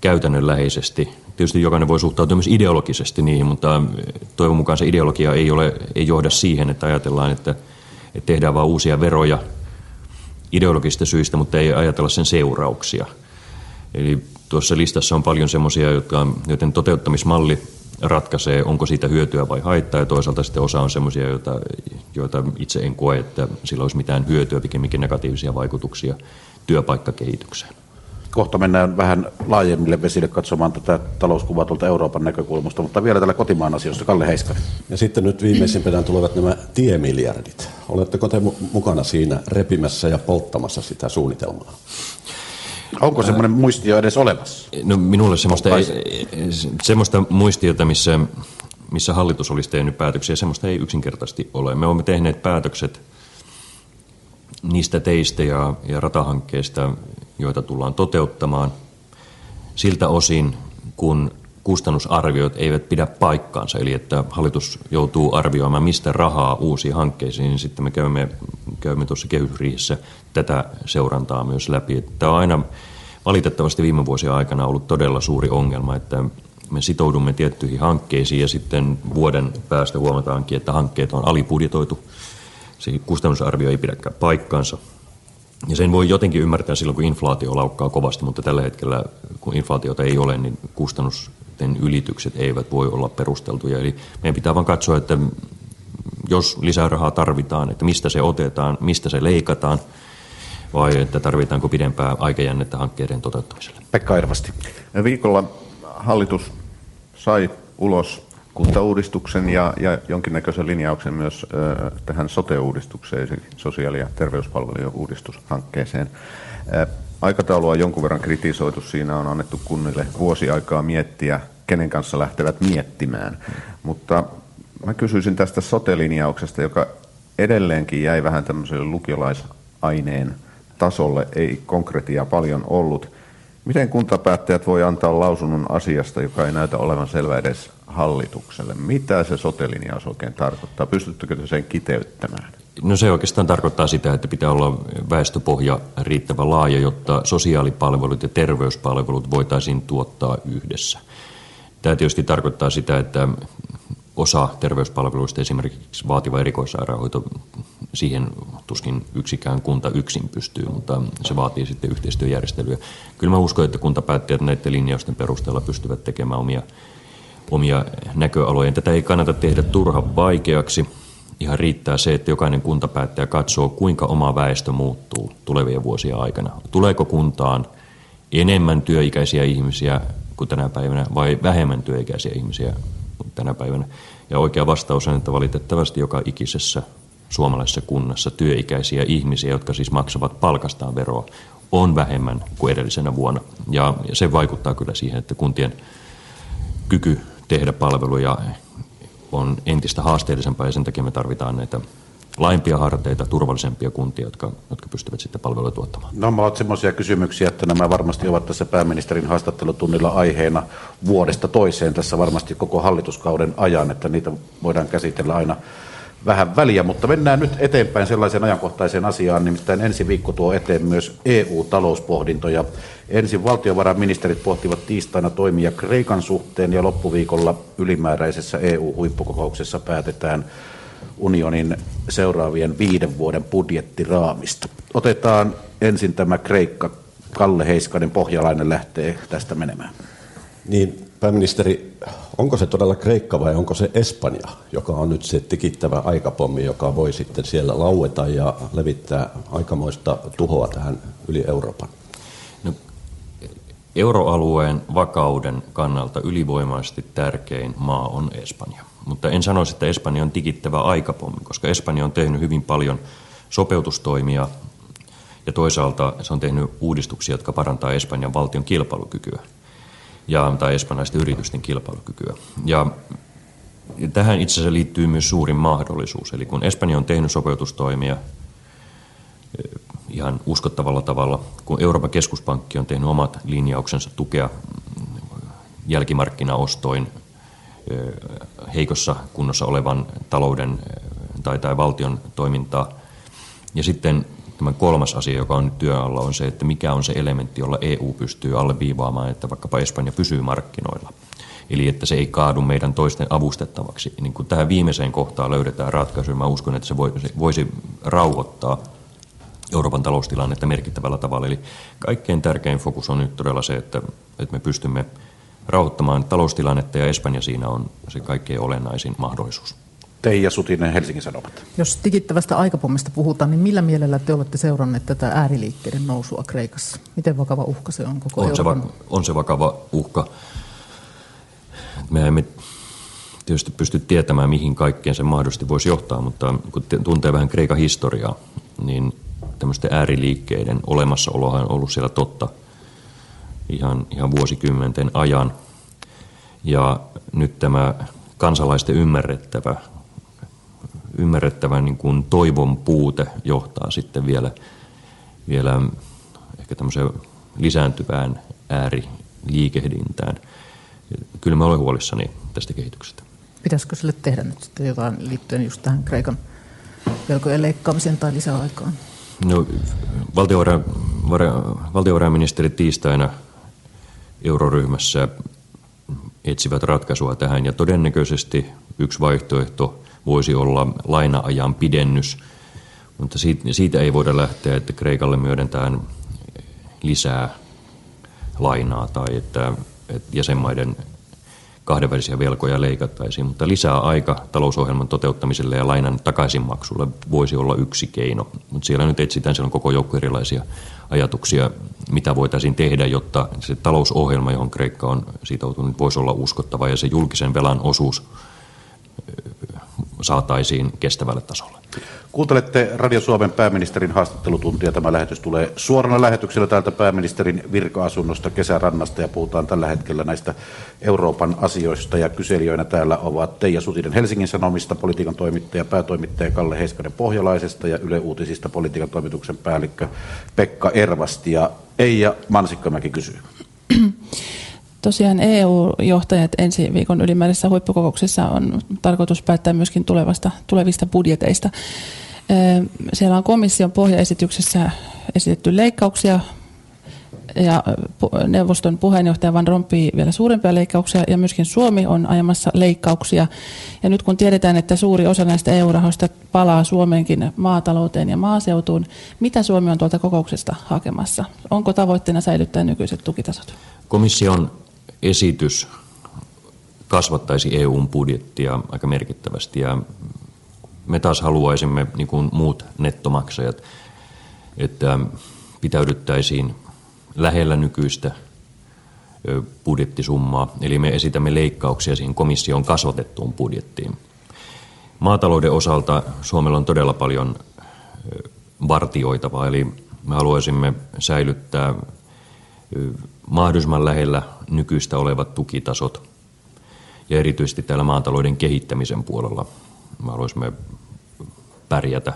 käytännönläheisesti. Tietysti jokainen voi suhtautua myös ideologisesti niihin, mutta toivon mukaan se ideologia ei, ole, ei johda siihen, että ajatellaan, että, että tehdään vain uusia veroja ideologisista syistä, mutta ei ajatella sen seurauksia. Eli tuossa listassa on paljon semmoisia, joiden toteuttamismalli ratkaisee, onko siitä hyötyä vai haittaa, ja toisaalta sitten osa on semmoisia, joita, joita itse en koe, että sillä olisi mitään hyötyä, pikemminkin negatiivisia vaikutuksia työpaikkakehitykseen. Kohta mennään vähän laajemmille vesille katsomaan tätä talouskuvaa tuolta Euroopan näkökulmasta, mutta vielä tällä kotimaan asioissa. Kalle Heiskanen. Ja sitten nyt viimeisimpänä tulevat nämä tiemiljardit. Oletteko te mukana siinä repimässä ja polttamassa sitä suunnitelmaa? Onko semmoinen muistio edes olemassa? No minulle semmoista, ei, semmoista muistiota, missä, missä hallitus olisi tehnyt päätöksiä, semmoista ei yksinkertaisesti ole. Me olemme tehneet päätökset niistä teistä ja, ja ratahankkeista, joita tullaan toteuttamaan siltä osin, kun kustannusarviot eivät pidä paikkaansa, eli että hallitus joutuu arvioimaan, mistä rahaa uusiin hankkeisiin, niin sitten me käymme, käymme tuossa kehysriihessä tätä seurantaa myös läpi. Tämä on aina valitettavasti viime vuosien aikana ollut todella suuri ongelma, että me sitoudumme tiettyihin hankkeisiin ja sitten vuoden päästä huomataankin, että hankkeet on alibudjetoitu. Se kustannusarvio ei pidäkään paikkaansa. Ja sen voi jotenkin ymmärtää silloin, kun inflaatio laukkaa kovasti, mutta tällä hetkellä, kun inflaatiota ei ole, niin kustannusten ylitykset eivät voi olla perusteltuja. Eli meidän pitää vain katsoa, että jos lisää rahaa tarvitaan, että mistä se otetaan, mistä se leikataan, vai että tarvitaanko pidempää aikajännettä hankkeiden toteuttamiselle. Pekka Irvasti. Viikolla hallitus sai ulos kuntauudistuksen ja, ja jonkinnäköisen linjauksen myös ö, tähän sote-uudistukseen, sosiaali- ja terveyspalvelujen uudistushankkeeseen. Ö, aikataulua on jonkun verran kritisoitu. Siinä on annettu kunnille vuosi aikaa miettiä, kenen kanssa lähtevät miettimään. Mutta mä kysyisin tästä sote-linjauksesta, joka edelleenkin jäi vähän tämmöiselle lukiolaisaineen tasolle, ei konkretia paljon ollut. Miten kuntapäättäjät voi antaa lausunnon asiasta, joka ei näytä olevan selvä edes hallitukselle? Mitä se sotelinjaus oikein tarkoittaa? Pystyttekö te sen kiteyttämään? No se oikeastaan tarkoittaa sitä, että pitää olla väestöpohja riittävän laaja, jotta sosiaalipalvelut ja terveyspalvelut voitaisiin tuottaa yhdessä. Tämä tietysti tarkoittaa sitä, että osa terveyspalveluista, esimerkiksi vaativa erikoissairaanhoito, siihen tuskin yksikään kunta yksin pystyy, mutta se vaatii sitten yhteistyöjärjestelyä. Kyllä mä uskon, että kuntapäättäjät näiden linjausten perusteella pystyvät tekemään omia, omia näköaloja. Tätä ei kannata tehdä turhan vaikeaksi. Ihan riittää se, että jokainen kuntapäättäjä katsoo, kuinka oma väestö muuttuu tulevien vuosien aikana. Tuleeko kuntaan enemmän työikäisiä ihmisiä kuin tänä päivänä vai vähemmän työikäisiä ihmisiä tänä päivänä. Ja oikea vastaus on, että valitettavasti joka ikisessä suomalaisessa kunnassa työikäisiä ihmisiä, jotka siis maksavat palkastaan veroa, on vähemmän kuin edellisenä vuonna. Ja se vaikuttaa kyllä siihen, että kuntien kyky tehdä palveluja on entistä haasteellisempaa ja sen takia me tarvitaan näitä laajempia harteita, turvallisempia kuntia, jotka, jotka pystyvät sitten palveluja tuottamaan? No, ovat sellaisia kysymyksiä, että nämä varmasti ovat tässä pääministerin haastattelutunnilla aiheena vuodesta toiseen tässä varmasti koko hallituskauden ajan, että niitä voidaan käsitellä aina vähän väliä, mutta mennään nyt eteenpäin sellaiseen ajankohtaiseen asiaan, nimittäin ensi viikko tuo eteen myös EU-talouspohdintoja. Ensin valtiovarainministerit pohtivat tiistaina toimia Kreikan suhteen ja loppuviikolla ylimääräisessä EU-huippukokouksessa päätetään unionin seuraavien viiden vuoden budjettiraamista. Otetaan ensin tämä Kreikka. Kalle Heiskanen, pohjalainen, lähtee tästä menemään. Niin, pääministeri, onko se todella Kreikka vai onko se Espanja, joka on nyt se tikittävä aikapommi, joka voi sitten siellä laueta ja levittää aikamoista tuhoa tähän yli Euroopan? No, euroalueen vakauden kannalta ylivoimaisesti tärkein maa on Espanja. Mutta en sanoisi, että Espanja on tikittävä aikapommi, koska Espanja on tehnyt hyvin paljon sopeutustoimia ja toisaalta se on tehnyt uudistuksia, jotka parantaa Espanjan valtion kilpailukykyä ja, tai espanjalaisten yritysten kilpailukykyä. Ja tähän itse asiassa liittyy myös suurin mahdollisuus. Eli kun Espanja on tehnyt sopeutustoimia eh, ihan uskottavalla tavalla, kun Euroopan keskuspankki on tehnyt omat linjauksensa tukea jälkimarkkinaostoin heikossa kunnossa olevan talouden tai, tai valtion toimintaa. Ja sitten tämä kolmas asia, joka on nyt työn alla, on se, että mikä on se elementti, jolla EU pystyy alleviivaamaan, että vaikkapa Espanja pysyy markkinoilla. Eli että se ei kaadu meidän toisten avustettavaksi. Niin kun tähän viimeiseen kohtaan löydetään ratkaisu, mä uskon, että se voisi rauhoittaa Euroopan taloustilannetta merkittävällä tavalla. Eli kaikkein tärkein fokus on nyt todella se, että, että me pystymme rauhoittamaan taloustilannetta ja Espanja siinä on se kaikkein olennaisin mahdollisuus. Teija Sutinen, Helsingin Sanomat. Jos tikittävästä aikapommista puhutaan, niin millä mielellä te olette seuranneet tätä ääriliikkeiden nousua Kreikassa? Miten vakava uhka se on koko on se, Euroopan? va- on se vakava uhka. Me emme tietysti pysty tietämään, mihin kaikkeen se mahdollisesti voisi johtaa, mutta kun te- tuntee vähän Kreikan historiaa, niin tämmöisten ääriliikkeiden olemassaolohan on ollut siellä totta ihan, ihan vuosikymmenten ajan. Ja nyt tämä kansalaisten ymmärrettävä, ymmärrettävä niin kuin toivon puute johtaa sitten vielä, vielä ehkä tämmöiseen lisääntyvään ääriliikehdintään. Kyllä mä olen huolissani tästä kehityksestä. Pitäisikö sille tehdä nyt sitten jotain liittyen just tähän Kreikan velkojen leikkaamiseen tai lisäaikaan? No, valtiovarain, vara- valtiovarainministeri tiistaina euroryhmässä etsivät ratkaisua tähän. Ja todennäköisesti yksi vaihtoehto voisi olla lainaajan pidennys, mutta siitä, ei voida lähteä, että Kreikalle myönnetään lisää lainaa tai että, että jäsenmaiden kahdenvälisiä velkoja leikattaisiin, mutta lisää aika talousohjelman toteuttamiselle ja lainan takaisinmaksulle voisi olla yksi keino. Mutta siellä nyt etsitään, siellä on koko joukko erilaisia ajatuksia, mitä voitaisiin tehdä, jotta se talousohjelma, johon Kreikka on sitoutunut, voisi olla uskottava ja se julkisen velan osuus saataisiin kestävälle tasolle. Kuuntelette Radio Suomen pääministerin haastattelutuntia. Tämä lähetys tulee suorana lähetyksellä täältä pääministerin virka-asunnosta kesärannasta ja puhutaan tällä hetkellä näistä Euroopan asioista. Ja kyselijöinä täällä ovat Teija Sutinen Helsingin Sanomista, politiikan toimittaja, päätoimittaja Kalle Heiskanen Pohjalaisesta ja Yle Uutisista politiikan toimituksen päällikkö Pekka Ervasti. Ja Eija Mansikkamäki kysyy. Tosiaan EU-johtajat ensi viikon ylimääräisessä huippukokouksessa on tarkoitus päättää myöskin tulevasta, tulevista budjeteista. Siellä on komission pohjaesityksessä esitetty leikkauksia ja neuvoston puheenjohtaja Van Rompuy vielä suurempia leikkauksia ja myöskin Suomi on ajamassa leikkauksia. Ja nyt kun tiedetään, että suuri osa näistä EU-rahoista palaa Suomeenkin maatalouteen ja maaseutuun, mitä Suomi on tuolta kokouksesta hakemassa? Onko tavoitteena säilyttää nykyiset tukitasot? Komission esitys kasvattaisi EUn budjettia aika merkittävästi ja me taas haluaisimme, niin kuin muut nettomaksajat, että pitäydyttäisiin lähellä nykyistä budjettisummaa, eli me esitämme leikkauksia siihen komission kasvatettuun budjettiin. Maatalouden osalta Suomella on todella paljon vartioitavaa, eli me haluaisimme säilyttää mahdollisimman lähellä nykyistä olevat tukitasot ja erityisesti täällä maatalouden kehittämisen puolella me haluaisimme pärjätä,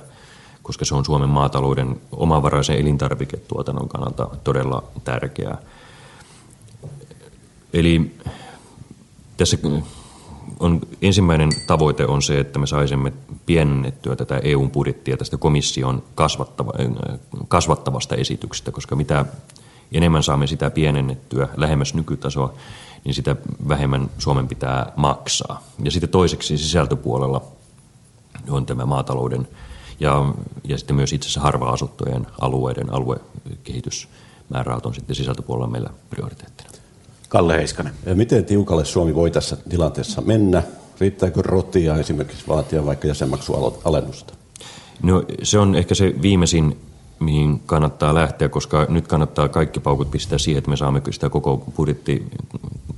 koska se on Suomen maatalouden omavaraisen elintarviketuotannon kannalta todella tärkeää. Eli tässä on, ensimmäinen tavoite on se, että me saisimme pienennettyä tätä EUn budjettia tästä komission kasvattava, kasvattavasta esityksestä, koska mitä enemmän saamme sitä pienennettyä lähemmäs nykytasoa, niin sitä vähemmän Suomen pitää maksaa. Ja sitten toiseksi sisältöpuolella on tämä maatalouden ja, ja sitten myös itse asiassa harva-asuttujen alueiden aluekehitysmäärärahat on sitten sisältöpuolella meillä prioriteettina. Kalle Heiskanen. Ja Miten tiukalle Suomi voi tässä tilanteessa mennä? Riittääkö rotia esimerkiksi vaatia vaikka jäsenmaksualennusta? No se on ehkä se viimeisin, mihin kannattaa lähteä, koska nyt kannattaa kaikki paukut pistää siihen, että me saamme sitä koko budjetti,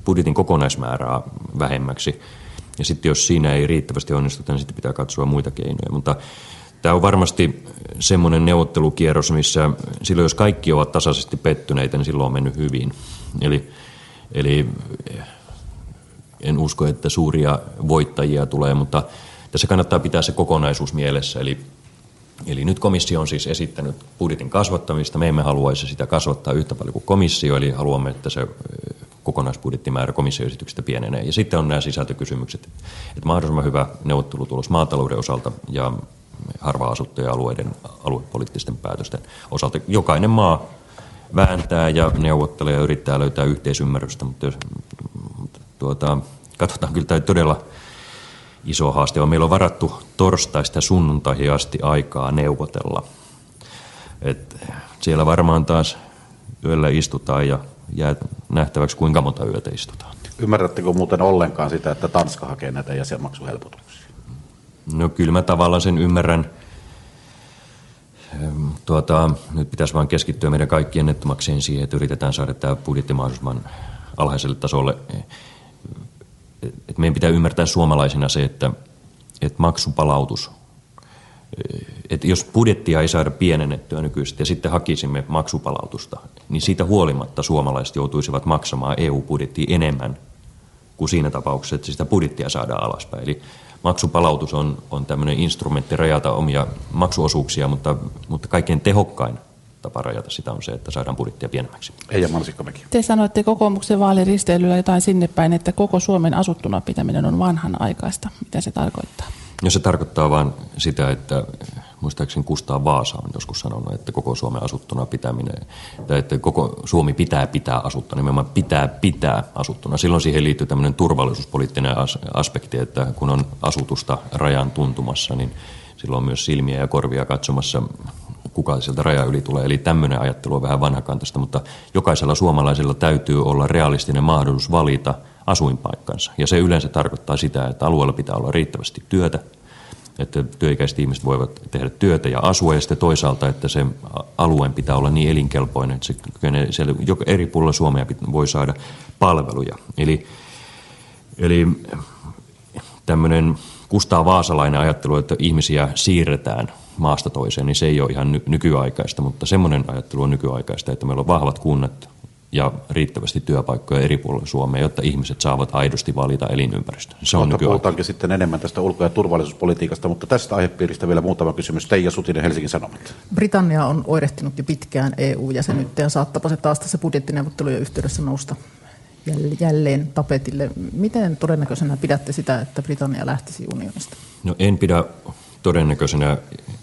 budjetin kokonaismäärää vähemmäksi. Ja sitten jos siinä ei riittävästi onnistuta, niin sitten pitää katsoa muita keinoja. Mutta tämä on varmasti semmoinen neuvottelukierros, missä silloin jos kaikki ovat tasaisesti pettyneitä, niin silloin on mennyt hyvin. Eli, eli en usko, että suuria voittajia tulee, mutta tässä kannattaa pitää se kokonaisuus mielessä. Eli, eli nyt komissio on siis esittänyt budjetin kasvattamista. Me emme haluaisi sitä kasvattaa yhtä paljon kuin komissio, eli haluamme, että se kokonaisbudjettimäärä komissioesityksestä pienenee. Ja sitten on nämä sisältökysymykset, että mahdollisimman hyvä neuvottelutulos maatalouden osalta ja harva-asuttujen alueiden aluepoliittisten päätösten osalta. Jokainen maa vääntää ja neuvottelee ja yrittää löytää yhteisymmärrystä, mutta jos, tuota, katsotaan kyllä tämä todella iso haaste on. Meillä on varattu torstaista sunnuntaihin asti aikaa neuvotella. Et siellä varmaan taas yöllä istutaan ja jää nähtäväksi, kuinka monta yötä istutaan. Ymmärrättekö muuten ollenkaan sitä, että Tanska hakee näitä jäsenmaksuhelpotuksia? No kyllä mä tavallaan sen ymmärrän. Tuota, nyt pitäisi vain keskittyä meidän kaikkien nettomaksien siihen, että yritetään saada tämä budjetti mahdollisimman alhaiselle tasolle. Et meidän pitää ymmärtää suomalaisina se, että, että maksupalautus, että jos budjettia ei saada pienennettyä nykyistä ja sitten hakisimme maksupalautusta, niin siitä huolimatta suomalaiset joutuisivat maksamaan EU-budjettiin enemmän kuin siinä tapauksessa, että sitä budjettia saadaan alaspäin. Eli maksupalautus on, on tämmöinen instrumentti rajata omia maksuosuuksia, mutta, mutta kaikkein tehokkain tapa rajata sitä on se, että saadaan budjettia pienemmäksi. Eija Mansikkamäki. Te sanoitte kokoomuksen vaaliristeilyllä jotain sinne päin, että koko Suomen asuttuna pitäminen on vanhan aikaista. Mitä se tarkoittaa? No se tarkoittaa vain sitä, että muistaakseni Kustaa Vaasa on joskus sanonut, että koko Suomen asuttuna pitäminen, tai että koko Suomi pitää pitää asuttuna, nimenomaan pitää pitää asuttuna. Silloin siihen liittyy tämmöinen turvallisuuspoliittinen aspekti, että kun on asutusta rajan tuntumassa, niin silloin on myös silmiä ja korvia katsomassa, kuka sieltä raja yli tulee. Eli tämmöinen ajattelu on vähän vanhakantaista, mutta jokaisella suomalaisella täytyy olla realistinen mahdollisuus valita asuinpaikkansa. Ja se yleensä tarkoittaa sitä, että alueella pitää olla riittävästi työtä, että työikäiset ihmiset voivat tehdä työtä ja asua, ja sitten toisaalta, että se alueen pitää olla niin elinkelpoinen, että se kykenee siellä eri puolilla Suomea voi saada palveluja. Eli, eli tämmöinen Kustaa Vaasalainen ajattelu, että ihmisiä siirretään maasta toiseen, niin se ei ole ihan nykyaikaista, mutta semmoinen ajattelu on nykyaikaista, että meillä on vahvat kunnat, ja riittävästi työpaikkoja eri puolilla Suomea, jotta ihmiset saavat aidosti valita elinympäristön. Se on puhutaankin sitten enemmän tästä ulko- ja turvallisuuspolitiikasta, mutta tästä aihepiiristä vielä muutama kysymys. Teija Sutinen, Helsingin Sanomat. Britannia on oirehtinut jo pitkään EU-jäsenyyttä ja saattapa se taas tässä budjettineuvottelujen yhteydessä nousta jälleen tapetille. Miten todennäköisenä pidätte sitä, että Britannia lähtisi unionista? No en pidä todennäköisenä.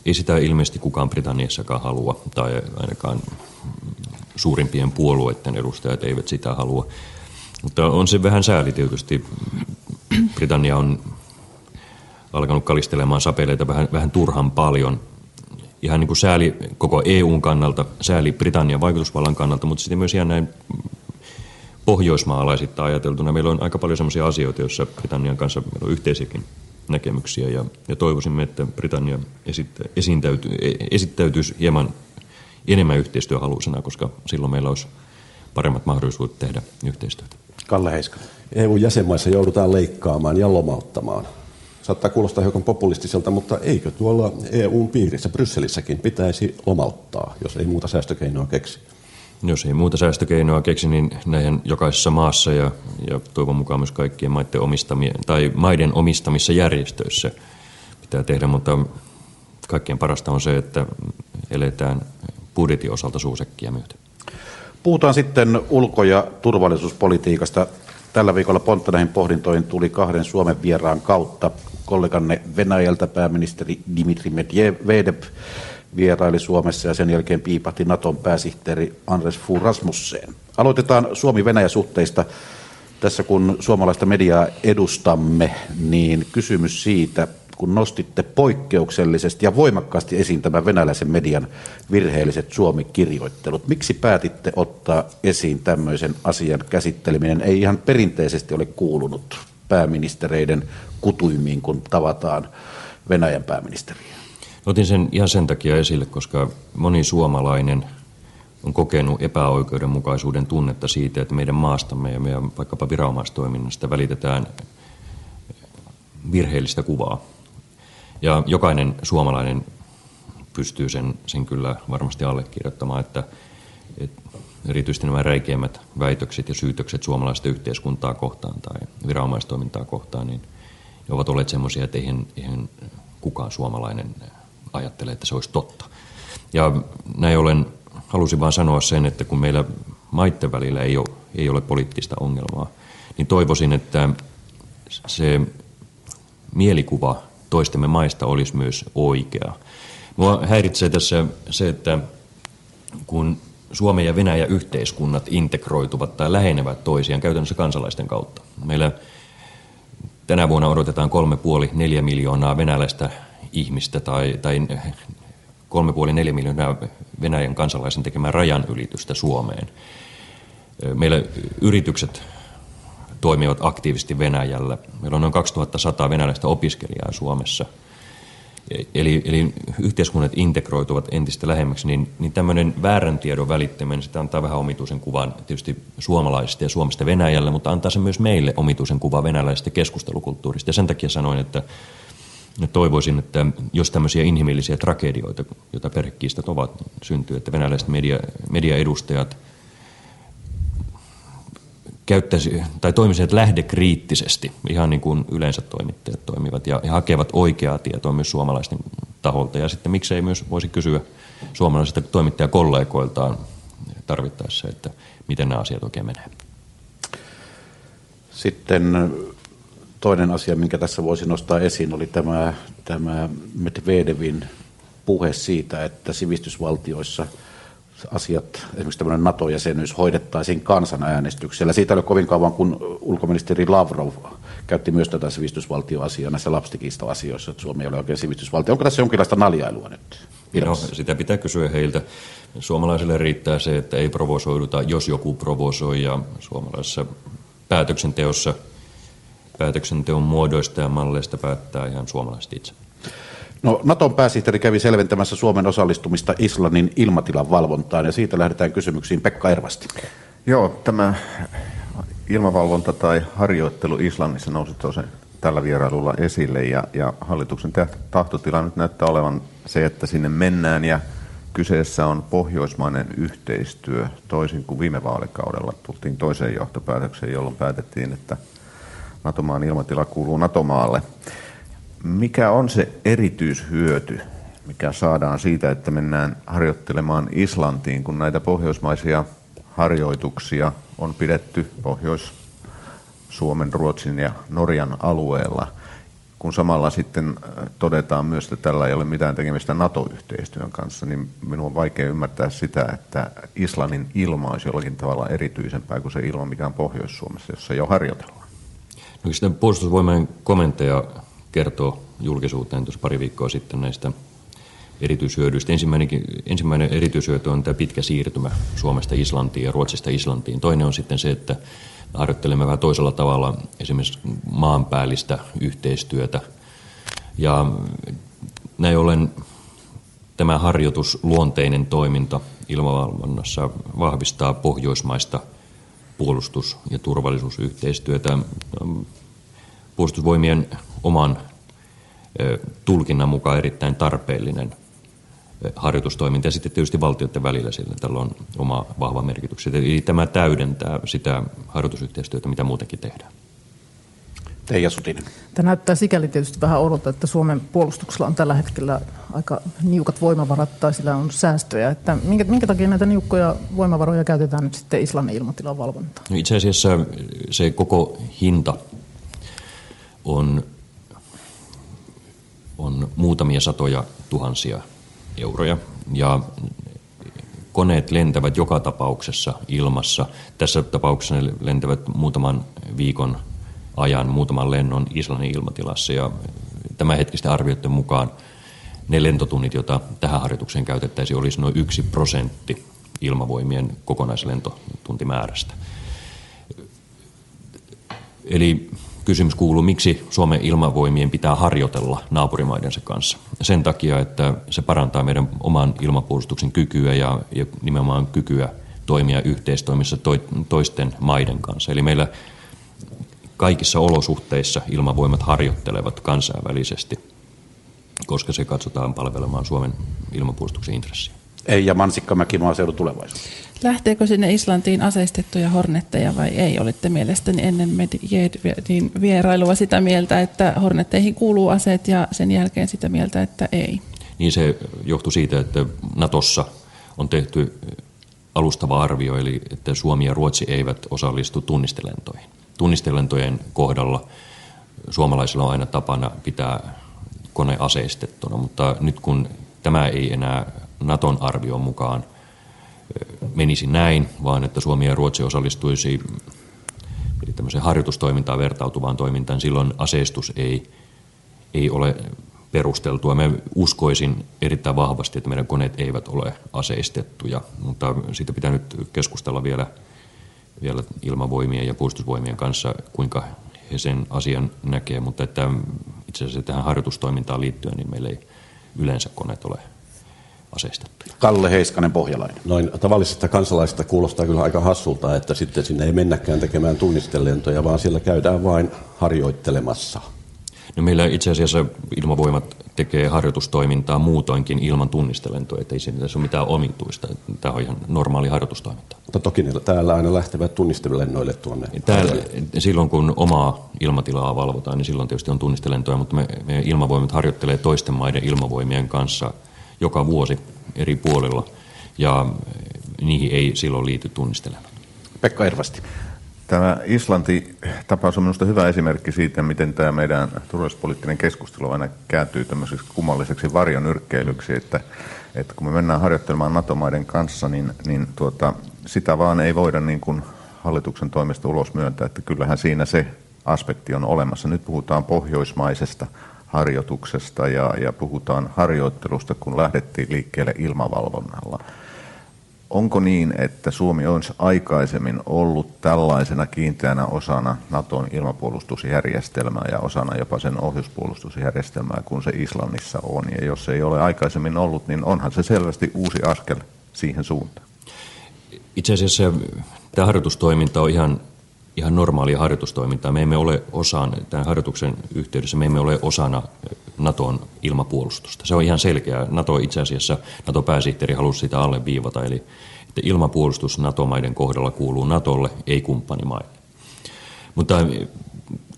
Ei sitä ilmeisesti kukaan Britanniassakaan halua, tai ainakaan suurimpien puolueiden edustajat eivät sitä halua. Mutta on se vähän sääli tietysti. Britannia on alkanut kalistelemaan sapeleita vähän, vähän turhan paljon. Ihan niin kuin sääli koko EUn kannalta, sääli Britannian vaikutusvallan kannalta, mutta sitten myös ihan näin pohjoismaalaisittain ajateltuna. Meillä on aika paljon sellaisia asioita, joissa Britannian kanssa meillä on yhteisiäkin näkemyksiä ja, ja toivoisimme, että Britannia esittäyty, esittäytyisi hieman enemmän yhteistyöhaluisena, koska silloin meillä olisi paremmat mahdollisuudet tehdä yhteistyötä. Kalle Heiskanen. EU-jäsenmaissa joudutaan leikkaamaan ja lomauttamaan. Saattaa kuulostaa hiukan populistiselta, mutta eikö tuolla EUn piirissä, Brysselissäkin, pitäisi lomauttaa, jos ei muuta säästökeinoa keksi? Jos ei muuta säästökeinoa keksi, niin näihin jokaisessa maassa ja, ja toivon mukaan myös kaikkien maiden, omistamia, tai maiden omistamissa järjestöissä pitää tehdä, mutta kaikkein parasta on se, että eletään budjetin osalta suusekkiä myöten. Puhutaan sitten ulko- ja turvallisuuspolitiikasta. Tällä viikolla pontta näihin pohdintoihin tuli kahden Suomen vieraan kautta. Kolleganne Venäjältä pääministeri Dimitri Medvedev vieraili Suomessa ja sen jälkeen piipahti Naton pääsihteeri Andres Fu Rasmussen. Aloitetaan Suomi-Venäjä-suhteista. Tässä kun suomalaista mediaa edustamme, niin kysymys siitä, kun nostitte poikkeuksellisesti ja voimakkaasti esiin tämän venäläisen median virheelliset Suomi-kirjoittelut. Miksi päätitte ottaa esiin tämmöisen asian käsitteleminen? Ei ihan perinteisesti ole kuulunut pääministereiden kutuimiin, kun tavataan Venäjän pääministeriä. Otin sen ihan sen takia esille, koska moni suomalainen on kokenut epäoikeudenmukaisuuden tunnetta siitä, että meidän maastamme ja meidän vaikkapa viranomaistoiminnasta välitetään virheellistä kuvaa. Ja jokainen suomalainen pystyy sen, sen kyllä varmasti allekirjoittamaan, että, että erityisesti nämä räikeimmät väitökset ja syytökset suomalaista yhteiskuntaa kohtaan tai viranomaistoimintaa kohtaan, niin ne ovat olleet semmoisia, että eihän, eihän kukaan suomalainen ajattele, että se olisi totta. Ja näin ollen halusin vain sanoa sen, että kun meillä maitten välillä ei ole, ei ole poliittista ongelmaa, niin toivoisin, että se mielikuva toistemme maista olisi myös oikea. Mua häiritsee tässä se, että kun Suomen ja Venäjä yhteiskunnat integroituvat tai lähenevät toisiaan käytännössä kansalaisten kautta. Meillä tänä vuonna odotetaan kolme puoli neljä miljoonaa venäläistä ihmistä tai, tai kolme puoli neljä miljoonaa Venäjän kansalaisen tekemään rajan ylitystä Suomeen. Meillä yritykset toimivat aktiivisesti Venäjällä. Meillä on noin 2100 venäläistä opiskelijaa Suomessa. eli, eli yhteiskunnat integroituvat entistä lähemmäksi, niin, niin tämmöinen väärän tiedon välittäminen, sitä antaa vähän omituisen kuvan tietysti suomalaisista ja Suomesta Venäjällä, mutta antaa se myös meille omituisen kuvan venäläisestä keskustelukulttuurista. Ja sen takia sanoin, että toivoisin, että jos tämmöisiä inhimillisiä tragedioita, joita perhekiistat ovat, syntyy, että venäläiset media, mediaedustajat käyttäisi, tai toimisivat lähdekriittisesti, ihan niin kuin yleensä toimittajat toimivat, ja, hakevat oikeaa tietoa myös suomalaisten taholta. Ja sitten miksei myös voisi kysyä suomalaisilta toimittajakollegoiltaan tarvittaessa, että miten nämä asiat oikein menee. Sitten toinen asia, minkä tässä voisi nostaa esiin, oli tämä, tämä Medvedevin puhe siitä, että sivistysvaltioissa asiat, esimerkiksi tämmöinen NATO-jäsenyys, hoidettaisiin kansanäänestyksellä. Siitä ei ole kovin kauan, kun ulkoministeri Lavrov käytti myös tätä sivistysvaltioasiaa näissä lapsikiista-asioissa, että Suomi ei ole oikein sivistysvaltio. Onko tässä jonkinlaista naljailua nyt? No, sitä pitää kysyä heiltä. Suomalaisille riittää se, että ei provosoiduta, jos joku provosoi, ja suomalaisessa päätöksenteossa – päätöksenteon muodoista ja malleista päättää ihan suomalaiset itse. No, Naton pääsihteeri kävi selventämässä Suomen osallistumista Islannin ilmatilan valvontaan ja siitä lähdetään kysymyksiin Pekka Ervasti. Joo, tämä ilmavalvonta tai harjoittelu Islannissa nousi tosiaan tällä vierailulla esille ja, ja hallituksen tahtotila nyt näyttää olevan se, että sinne mennään ja kyseessä on pohjoismainen yhteistyö toisin kuin viime vaalikaudella tultiin toiseen johtopäätökseen, jolloin päätettiin, että Natomaan ilmatila kuuluu Natomaalle. Mikä on se erityishyöty, mikä saadaan siitä, että mennään harjoittelemaan Islantiin, kun näitä pohjoismaisia harjoituksia on pidetty Pohjois-Suomen, Ruotsin ja Norjan alueella, kun samalla sitten äh, todetaan myös, että tällä ei ole mitään tekemistä NATO-yhteistyön kanssa, niin minun on vaikea ymmärtää sitä, että Islannin ilma olisi jollakin tavalla erityisempää kuin se ilma, mikä on Pohjois-Suomessa, jossa jo harjoitellaan. No, sitten puolustusvoimien komentaja kertoo julkisuuteen tuossa pari viikkoa sitten näistä erityishyödyistä. Ensimmäinen, erityishyöty on tämä pitkä siirtymä Suomesta Islantiin ja Ruotsista Islantiin. Toinen on sitten se, että harjoittelemme vähän toisella tavalla esimerkiksi maanpäällistä yhteistyötä. Ja näin ollen tämä harjoitusluonteinen toiminta ilmavalvonnassa vahvistaa pohjoismaista – puolustus- ja turvallisuusyhteistyötä puolustusvoimien oman tulkinnan mukaan erittäin tarpeellinen harjoitustoiminta ja sitten tietysti valtioiden välillä sillä tällä on oma vahva merkitys. Eli tämä täydentää sitä harjoitusyhteistyötä, mitä muutenkin tehdään. Teija Sutinen. Tämä näyttää sikäli tietysti vähän oudolta, että Suomen puolustuksella on tällä hetkellä aika niukat voimavarat tai sillä on säästöjä. Että minkä, minkä takia näitä niukkoja voimavaroja käytetään nyt sitten Islannin ilmatilan valvontaan? No itse asiassa se koko hinta on, on muutamia satoja tuhansia euroja ja koneet lentävät joka tapauksessa ilmassa. Tässä tapauksessa ne lentävät muutaman viikon ajan muutaman lennon Islannin ilmatilassa ja tämänhetkisten arvioiden mukaan ne lentotunnit, joita tähän harjoitukseen käytettäisiin, olisi noin yksi prosentti ilmavoimien kokonaislentotuntimäärästä. Eli kysymys kuuluu, miksi Suomen ilmavoimien pitää harjoitella naapurimaidensa kanssa. Sen takia, että se parantaa meidän oman ilmapuolustuksen kykyä ja, ja nimenomaan kykyä toimia yhteistoimissa toisten maiden kanssa. Eli meillä kaikissa olosuhteissa ilmavoimat harjoittelevat kansainvälisesti, koska se katsotaan palvelemaan Suomen ilmapuolustuksen intressiä. Ei, ja Mansikkamäki maaseudun tulevaisuus. Lähteekö sinne Islantiin aseistettuja hornetteja vai ei? Olitte mielestäni ennen Medvedin vierailua sitä mieltä, että hornetteihin kuuluu aseet ja sen jälkeen sitä mieltä, että ei. Niin se johtui siitä, että Natossa on tehty alustava arvio, eli että Suomi ja Ruotsi eivät osallistu tunnistelentoihin tunnistelentojen kohdalla suomalaisilla on aina tapana pitää kone aseistettuna, mutta nyt kun tämä ei enää Naton arvion mukaan menisi näin, vaan että Suomi ja Ruotsi osallistuisi tämmöiseen harjoitustoimintaan vertautuvaan toimintaan, silloin aseistus ei, ei ole perusteltua. Mä uskoisin erittäin vahvasti, että meidän koneet eivät ole aseistettuja, mutta siitä pitää nyt keskustella vielä – vielä ilmavoimien ja puolustusvoimien kanssa, kuinka he sen asian näkee, mutta että itse asiassa tähän harjoitustoimintaan liittyen niin meillä ei yleensä koneet ole aseistettuja. Kalle Heiskanen, pohjalainen. Noin tavallisesta kansalaisesta kuulostaa kyllä aika hassulta, että sitten sinne ei mennäkään tekemään tunnistelentoja, vaan siellä käydään vain harjoittelemassa. No meillä itse asiassa ilmavoimat tekee harjoitustoimintaa muutoinkin ilman tunnistelentoja, että ei siinä ole mitään omituista. Tämä on ihan normaali harjoitustoiminta. Mutta toki ne täällä aina lähtevät tunnistelennoille tuonne. Täällä, silloin kun omaa ilmatilaa valvotaan, niin silloin tietysti on tunnistelentoja, mutta me, me ilmavoimat harjoittelee toisten maiden ilmavoimien kanssa joka vuosi eri puolilla, ja niihin ei silloin liity tunnistelennot. Pekka Ervasti. Tämä Islanti-tapaus on minusta hyvä esimerkki siitä, miten tämä meidän turvallisuuspoliittinen keskustelu aina kääntyy tämmöiseksi kummalliseksi varjonyrkkeilyksi, että, että kun me mennään harjoittelemaan NATO-maiden kanssa, niin, niin tuota, sitä vaan ei voida niin kuin hallituksen toimesta ulos myöntää, että kyllähän siinä se aspekti on olemassa. Nyt puhutaan pohjoismaisesta harjoituksesta ja, ja puhutaan harjoittelusta, kun lähdettiin liikkeelle ilmavalvonnalla. Onko niin, että Suomi olisi aikaisemmin ollut tällaisena kiinteänä osana Naton ilmapuolustusjärjestelmää ja osana jopa sen ohjuspuolustusjärjestelmää kuin se Islannissa on? Ja jos ei ole aikaisemmin ollut, niin onhan se selvästi uusi askel siihen suuntaan. Itse asiassa tämä harjoitustoiminta on ihan, ihan normaalia harjoitustoimintaa. Me emme ole osana, tämän harjoituksen yhteydessä me emme ole osana Naton ilmapuolustusta. Se on ihan selkeä. Nato itse asiassa, Nato-pääsihteeri halusi sitä alleviivata, eli että ilmapuolustus NATO-maiden kohdalla kuuluu Natolle, ei kumppanimaille. Mutta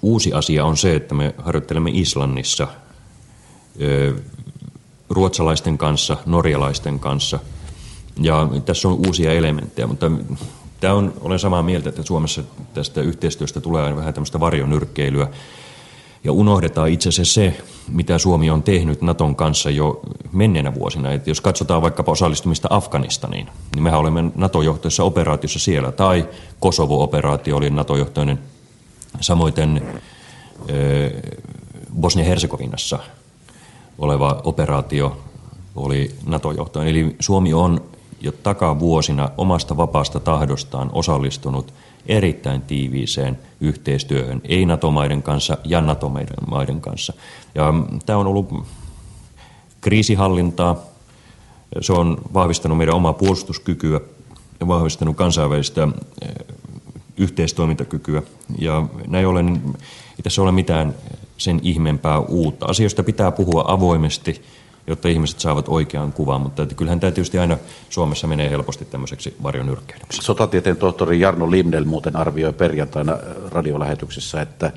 uusi asia on se, että me harjoittelemme Islannissa ruotsalaisten kanssa, norjalaisten kanssa, ja tässä on uusia elementtejä, mutta tämä on, olen samaa mieltä, että Suomessa tästä yhteistyöstä tulee aina vähän tämmöistä varjonyrkkeilyä, ja unohdetaan itse asiassa se, mitä Suomi on tehnyt Naton kanssa jo menneenä vuosina. Että jos katsotaan vaikkapa osallistumista Afganistaniin, niin mehän olemme NATO-johtoisessa operaatiossa siellä. Tai Kosovo-operaatio oli NATO-johtoinen. Samoin Bosnia-Herzegovinassa oleva operaatio oli NATO-johtoinen. Eli Suomi on jo takavuosina omasta vapaasta tahdostaan osallistunut – erittäin tiiviiseen yhteistyöhön, ei NATO-maiden kanssa ja NATO-maiden kanssa. Ja tämä on ollut kriisihallintaa, se on vahvistanut meidän omaa puolustuskykyä ja vahvistanut kansainvälistä eh, yhteistoimintakykyä. Ja näin ollen ei tässä ole mitään sen ihmeempää uutta. Asioista pitää puhua avoimesti – jotta ihmiset saavat oikean kuvan, mutta että kyllähän tämä tietysti aina Suomessa menee helposti tämmöiseksi varjonyrkkeilyksi. Sotatieteen tohtori Jarno Lindel muuten arvioi perjantaina radiolähetyksessä, että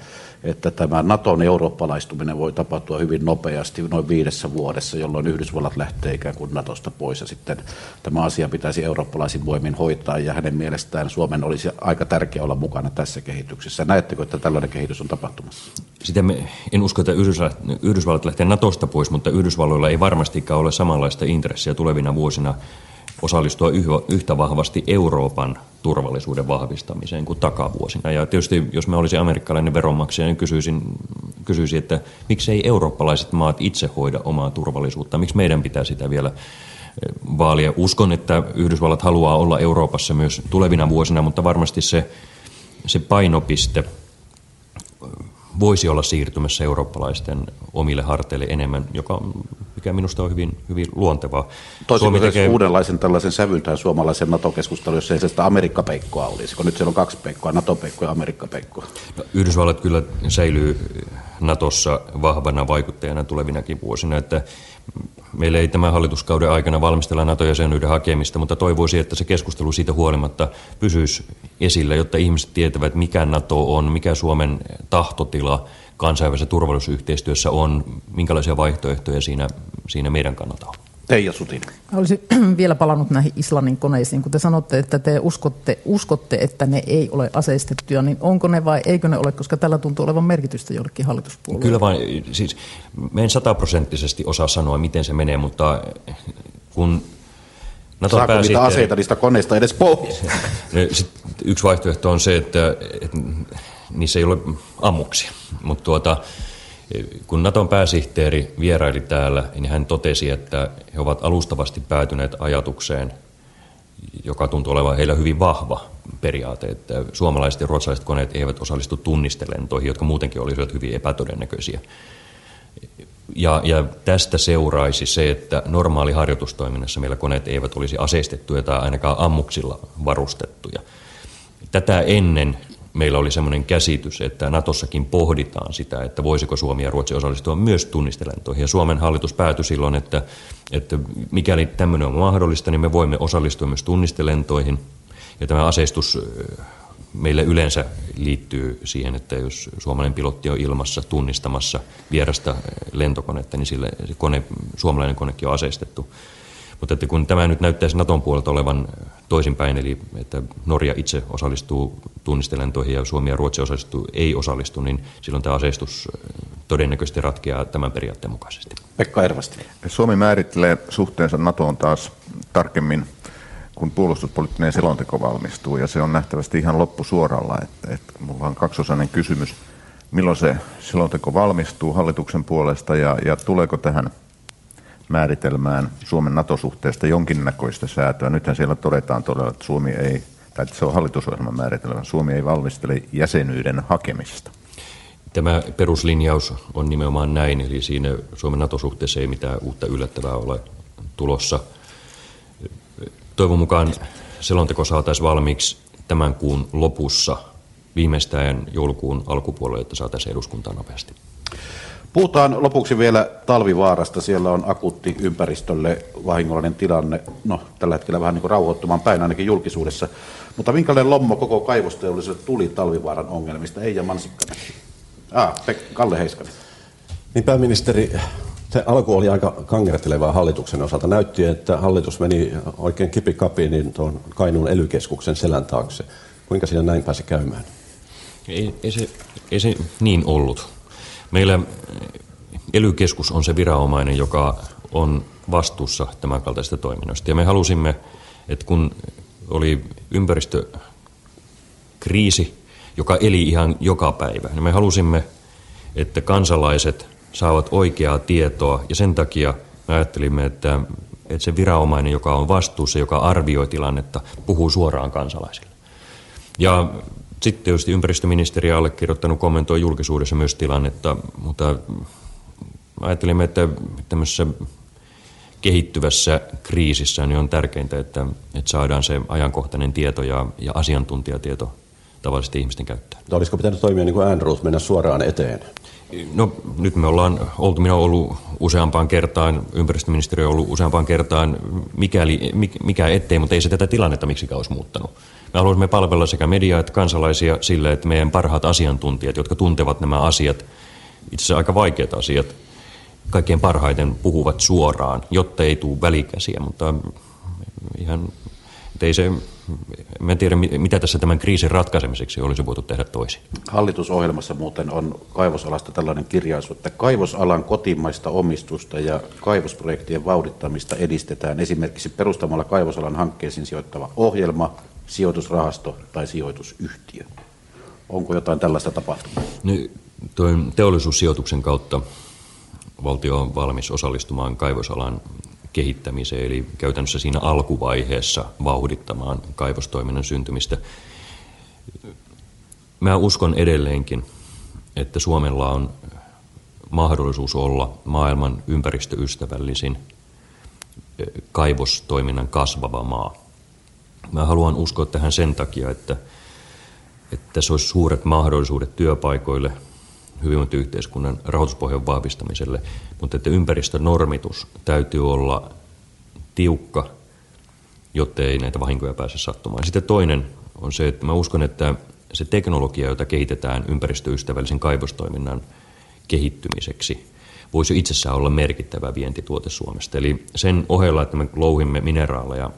että tämä Naton eurooppalaistuminen voi tapahtua hyvin nopeasti, noin viidessä vuodessa, jolloin Yhdysvallat lähtee ikään kuin Natosta pois ja sitten tämä asia pitäisi eurooppalaisin voimin hoitaa ja hänen mielestään Suomen olisi aika tärkeää olla mukana tässä kehityksessä. Näettekö, että tällainen kehitys on tapahtumassa? Sitä me, en usko, että Yhdysvallat, Yhdysvallat lähtee Natosta pois, mutta Yhdysvalloilla ei varmastikaan ole samanlaista intressiä tulevina vuosina osallistua yhtä vahvasti Euroopan turvallisuuden vahvistamiseen kuin takavuosina. Ja tietysti jos me olisi amerikkalainen veronmaksaja, niin kysyisin, kysyisin, että miksei eurooppalaiset maat itse hoida omaa turvallisuutta, miksi meidän pitää sitä vielä eh, vaalia. Uskon, että Yhdysvallat haluaa olla Euroopassa myös tulevina vuosina, mutta varmasti se, se painopiste – voisi olla siirtymässä eurooppalaisten omille harteille enemmän, joka, mikä minusta on hyvin, hyvin luontevaa. Toisaalta tekee... uudenlaisen tällaisen sävyn tähän suomalaisen NATO-keskusteluun, jos ei se sitä Amerikka-peikkoa olisi, kun nyt siellä on kaksi peikkoa, NATO-peikkoa ja Amerikka-peikkoa. No, Yhdysvallat kyllä säilyy Natossa vahvana vaikuttajana tulevinakin vuosina, että Meillä ei tämän hallituskauden aikana valmistella NATO-jäsenyyden hakemista, mutta toivoisin, että se keskustelu siitä huolimatta pysyisi esillä, jotta ihmiset tietävät, mikä NATO on, mikä Suomen tahtotila kansainvälisessä turvallisuusyhteistyössä on, minkälaisia vaihtoehtoja siinä, siinä meidän kannalta on. Teija Sutin. Olisin vielä palannut näihin Islannin koneisiin. Kun te sanotte, että te uskotte, uskotte, että ne ei ole aseistettuja, niin onko ne vai eikö ne ole, koska tällä tuntuu olevan merkitystä jollekin hallituspuolueelle? Kyllä vain, siis me en sataprosenttisesti osaa sanoa, miten se menee, mutta kun Naton Saako niitä aseita niistä koneista edes pois? yksi vaihtoehto on se, että, että niissä ei ole ammuksia, mutta tuota, kun Naton pääsihteeri vieraili täällä, niin hän totesi, että he ovat alustavasti päätyneet ajatukseen, joka tuntuu olevan heillä hyvin vahva periaate, että suomalaiset ja ruotsalaiset koneet eivät osallistu tunnistelentoihin, jotka muutenkin olisivat hyvin epätodennäköisiä. Ja, ja tästä seuraisi se, että normaali harjoitustoiminnassa meillä koneet eivät olisi aseistettuja tai ainakaan ammuksilla varustettuja. Tätä ennen meillä oli sellainen käsitys, että Natossakin pohditaan sitä, että voisiko Suomi ja Ruotsi osallistua myös tunnistelentoihin. Ja Suomen hallitus päätyi silloin, että, että mikäli tämmöinen on mahdollista, niin me voimme osallistua myös tunnistelentoihin. Ja tämä aseistus meille yleensä liittyy siihen, että jos suomalainen pilotti on ilmassa tunnistamassa vierasta lentokonetta, niin sille kone, suomalainen konekin on aseistettu. Mutta että kun tämä nyt näyttäisi Naton puolelta olevan toisinpäin, eli että Norja itse osallistuu tunnistelentoihin ja Suomi ja Ruotsi osallistuu, ei osallistu, niin silloin tämä aseistus todennäköisesti ratkeaa tämän periaatteen mukaisesti. Pekka Ervasti. Suomi määrittelee suhteensa NATOon taas tarkemmin kun puolustuspoliittinen selonteko valmistuu, ja se on nähtävästi ihan loppusuoralla. Että, että mulla on kaksosainen kysymys. Milloin se selonteko valmistuu hallituksen puolesta, ja, ja tuleeko tähän määritelmään Suomen NATO-suhteesta jonkinnäköistä säätöä? Nythän siellä todetaan todella, että Suomi ei, tai se on hallitusohjelman määritelmä, Suomi ei valmistele jäsenyyden hakemista. Tämä peruslinjaus on nimenomaan näin, eli siinä Suomen NATO-suhteessa ei mitään uutta yllättävää ole tulossa – Toivon mukaan selonteko saataisiin valmiiksi tämän kuun lopussa, viimeistään joulukuun alkupuolella, että saataisiin eduskuntaan nopeasti. Puhutaan lopuksi vielä talvivaarasta. Siellä on akuutti ympäristölle vahingollinen tilanne. No, tällä hetkellä vähän niin kuin rauhoittumaan päin ainakin julkisuudessa. Mutta minkälainen lommo koko kaivosteollisuudelle tuli talvivaaran ongelmista? Ei ja Mansikkanen. Ah, Kalle Heiskanen. Niin pääministeri, se alku oli aika kangertelevaa hallituksen osalta. Näytti, että hallitus meni oikein kipikapiin niin tuon Kainuun elykeskuksen selän taakse. Kuinka siinä näin pääsi käymään? Ei, ei, se, ei se niin ollut. Meillä elykeskus on se viranomainen, joka on vastuussa tämän kaltaisesta toiminnosta. Ja me halusimme, että kun oli ympäristökriisi, joka eli ihan joka päivä, niin me halusimme, että kansalaiset saavat oikeaa tietoa ja sen takia me ajattelimme, että, että se viranomainen, joka on vastuussa, joka arvioi tilannetta, puhuu suoraan kansalaisille. Ja sitten tietysti ympäristöministeri allekirjoittanut kommentoi julkisuudessa myös tilannetta, mutta ajattelimme, että tämmöisessä kehittyvässä kriisissä niin on tärkeintä, että, että saadaan se ajankohtainen tieto ja, ja asiantuntijatieto tavallisesti ihmisten käyttöön. Olisiko pitänyt toimia niin kuin Andrews, mennä suoraan eteen? No nyt me ollaan oltu, minä olen ollut useampaan kertaan, ympäristöministeriö on ollut useampaan kertaan, mikäli, mikä ettei, mutta ei se tätä tilannetta miksikään olisi muuttanut. Me haluaisimme palvella sekä mediaa että kansalaisia sille, että meidän parhaat asiantuntijat, jotka tuntevat nämä asiat, itse asiassa aika vaikeat asiat, kaikkein parhaiten puhuvat suoraan, jotta ei tule välikäsiä, mutta ihan, ei se, Mä en tiedä, mitä tässä tämän kriisin ratkaisemiseksi olisi voitu tehdä toisin. Hallitusohjelmassa muuten on kaivosalasta tällainen kirjaisu, että kaivosalan kotimaista omistusta ja kaivosprojektien vauhdittamista edistetään esimerkiksi perustamalla kaivosalan hankkeisiin sijoittava ohjelma, sijoitusrahasto tai sijoitusyhtiö. Onko jotain tällaista tapahtunut? No, teollisuussijoituksen kautta valtio on valmis osallistumaan kaivosalan kehittämiseen, eli käytännössä siinä alkuvaiheessa vauhdittamaan kaivostoiminnan syntymistä. Mä uskon edelleenkin, että Suomella on mahdollisuus olla maailman ympäristöystävällisin kaivostoiminnan kasvava maa. Mä haluan uskoa tähän sen takia, että, että se olisi suuret mahdollisuudet työpaikoille – hyvinvointiyhteiskunnan rahoituspohjan vahvistamiselle, mutta että ympäristönormitus täytyy olla tiukka, jotta ei näitä vahinkoja pääse sattumaan. Sitten toinen on se, että mä uskon, että se teknologia, jota kehitetään ympäristöystävällisen kaivostoiminnan kehittymiseksi, voisi itsessään olla merkittävä vientituote Suomesta. Eli sen ohella, että me louhimme mineraaleja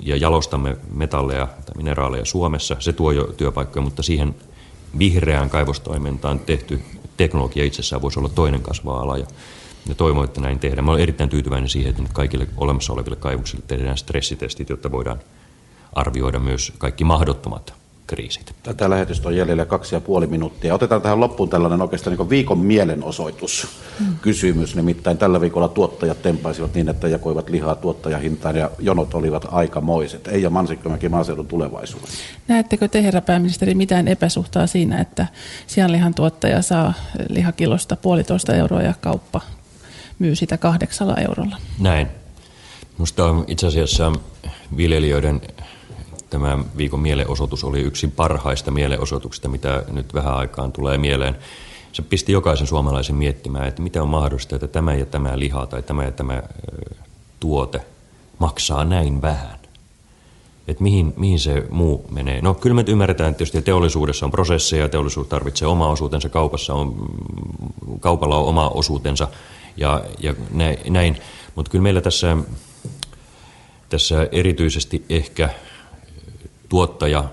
ja jalostamme metalleja tai mineraaleja Suomessa, se tuo jo työpaikkoja, mutta siihen vihreään kaivostoimintaan tehty teknologia itsessään voisi olla toinen kasvaa ala. Ja, ja toivon, että näin tehdään. Mä olen erittäin tyytyväinen siihen, että nyt kaikille olemassa oleville kaivoksille tehdään stressitestit, jotta voidaan arvioida myös kaikki mahdottomat kriisit. Tätä lähetystä on jäljellä kaksi ja puoli minuuttia. Otetaan tähän loppuun tällainen oikeastaan niin viikon mielenosoituskysymys. Nimittäin tällä viikolla tuottajat tempaisivat niin, että jakoivat lihaa tuottajahintaan ja jonot olivat aikamoiset. Eija Mansikkamäki maaseudun tulevaisuus. Näettekö te, herra pääministeri, mitään epäsuhtaa siinä, että sianlihan tuottaja saa lihakilosta puolitoista euroa ja kauppa myy sitä kahdeksalla eurolla? Näin. Minusta itse asiassa viljelijöiden tämä viikon mielenosoitus oli yksi parhaista mielenosoituksista, mitä nyt vähän aikaan tulee mieleen. Se pisti jokaisen suomalaisen miettimään, että mitä on mahdollista, että tämä ja tämä liha tai tämä ja tämä tuote maksaa näin vähän. Että mihin, mihin se muu menee. No kyllä me ymmärretään että tietysti, teollisuudessa on prosesseja, teollisuus tarvitsee oma osuutensa, kaupassa on, kaupalla on oma osuutensa ja, ja näin. Mutta kyllä meillä tässä, tässä erityisesti ehkä tuottaja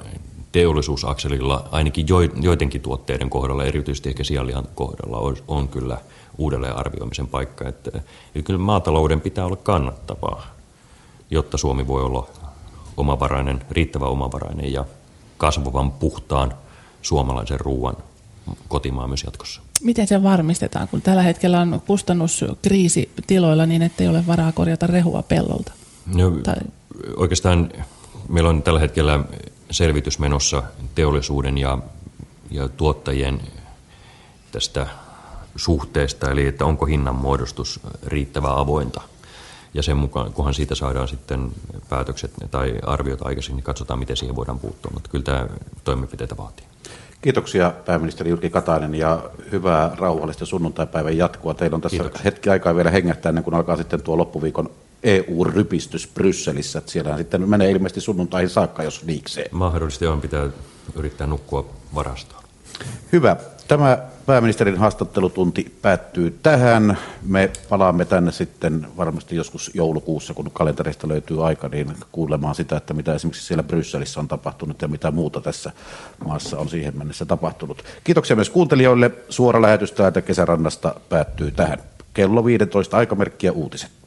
teollisuusakselilla ainakin joidenkin tuotteiden kohdalla, erityisesti ehkä sianlihan kohdalla, on, on kyllä uudelleen arvioimisen paikka. Että, että kyllä maatalouden pitää olla kannattavaa, jotta Suomi voi olla omavarainen, riittävä omavarainen ja kasvavan puhtaan suomalaisen ruoan kotimaa myös jatkossa. Miten se varmistetaan, kun tällä hetkellä on kustannuskriisi tiloilla niin, ettei ole varaa korjata rehua pellolta? No, tai... Oikeastaan meillä on tällä hetkellä selvitys menossa teollisuuden ja, ja tuottajien tästä suhteesta, eli että onko hinnan muodostus riittävän avointa. Ja sen mukaan, kunhan siitä saadaan sitten päätökset tai arviot aikaisin, niin katsotaan, miten siihen voidaan puuttua. Mutta kyllä tämä toimenpiteitä vaatii. Kiitoksia pääministeri Jyrki Katainen ja hyvää rauhallista sunnuntaipäivän jatkoa. Teillä on tässä Kiitoksia. hetki aikaa vielä hengähtää ennen kuin alkaa sitten tuo loppuviikon EU-rypistys Brysselissä. Että siellä sitten menee ilmeisesti sunnuntaihin saakka, jos liikseen. Mahdollisesti on, pitää yrittää nukkua varastoon. Hyvä. Tämä pääministerin haastattelutunti päättyy tähän. Me palaamme tänne sitten varmasti joskus joulukuussa, kun kalenterista löytyy aika, niin kuulemaan sitä, että mitä esimerkiksi siellä Brysselissä on tapahtunut ja mitä muuta tässä maassa on siihen mennessä tapahtunut. Kiitoksia myös kuuntelijoille. Suora lähetys täältä kesärannasta päättyy tähän. Kello 15 aikamerkkiä uutiset.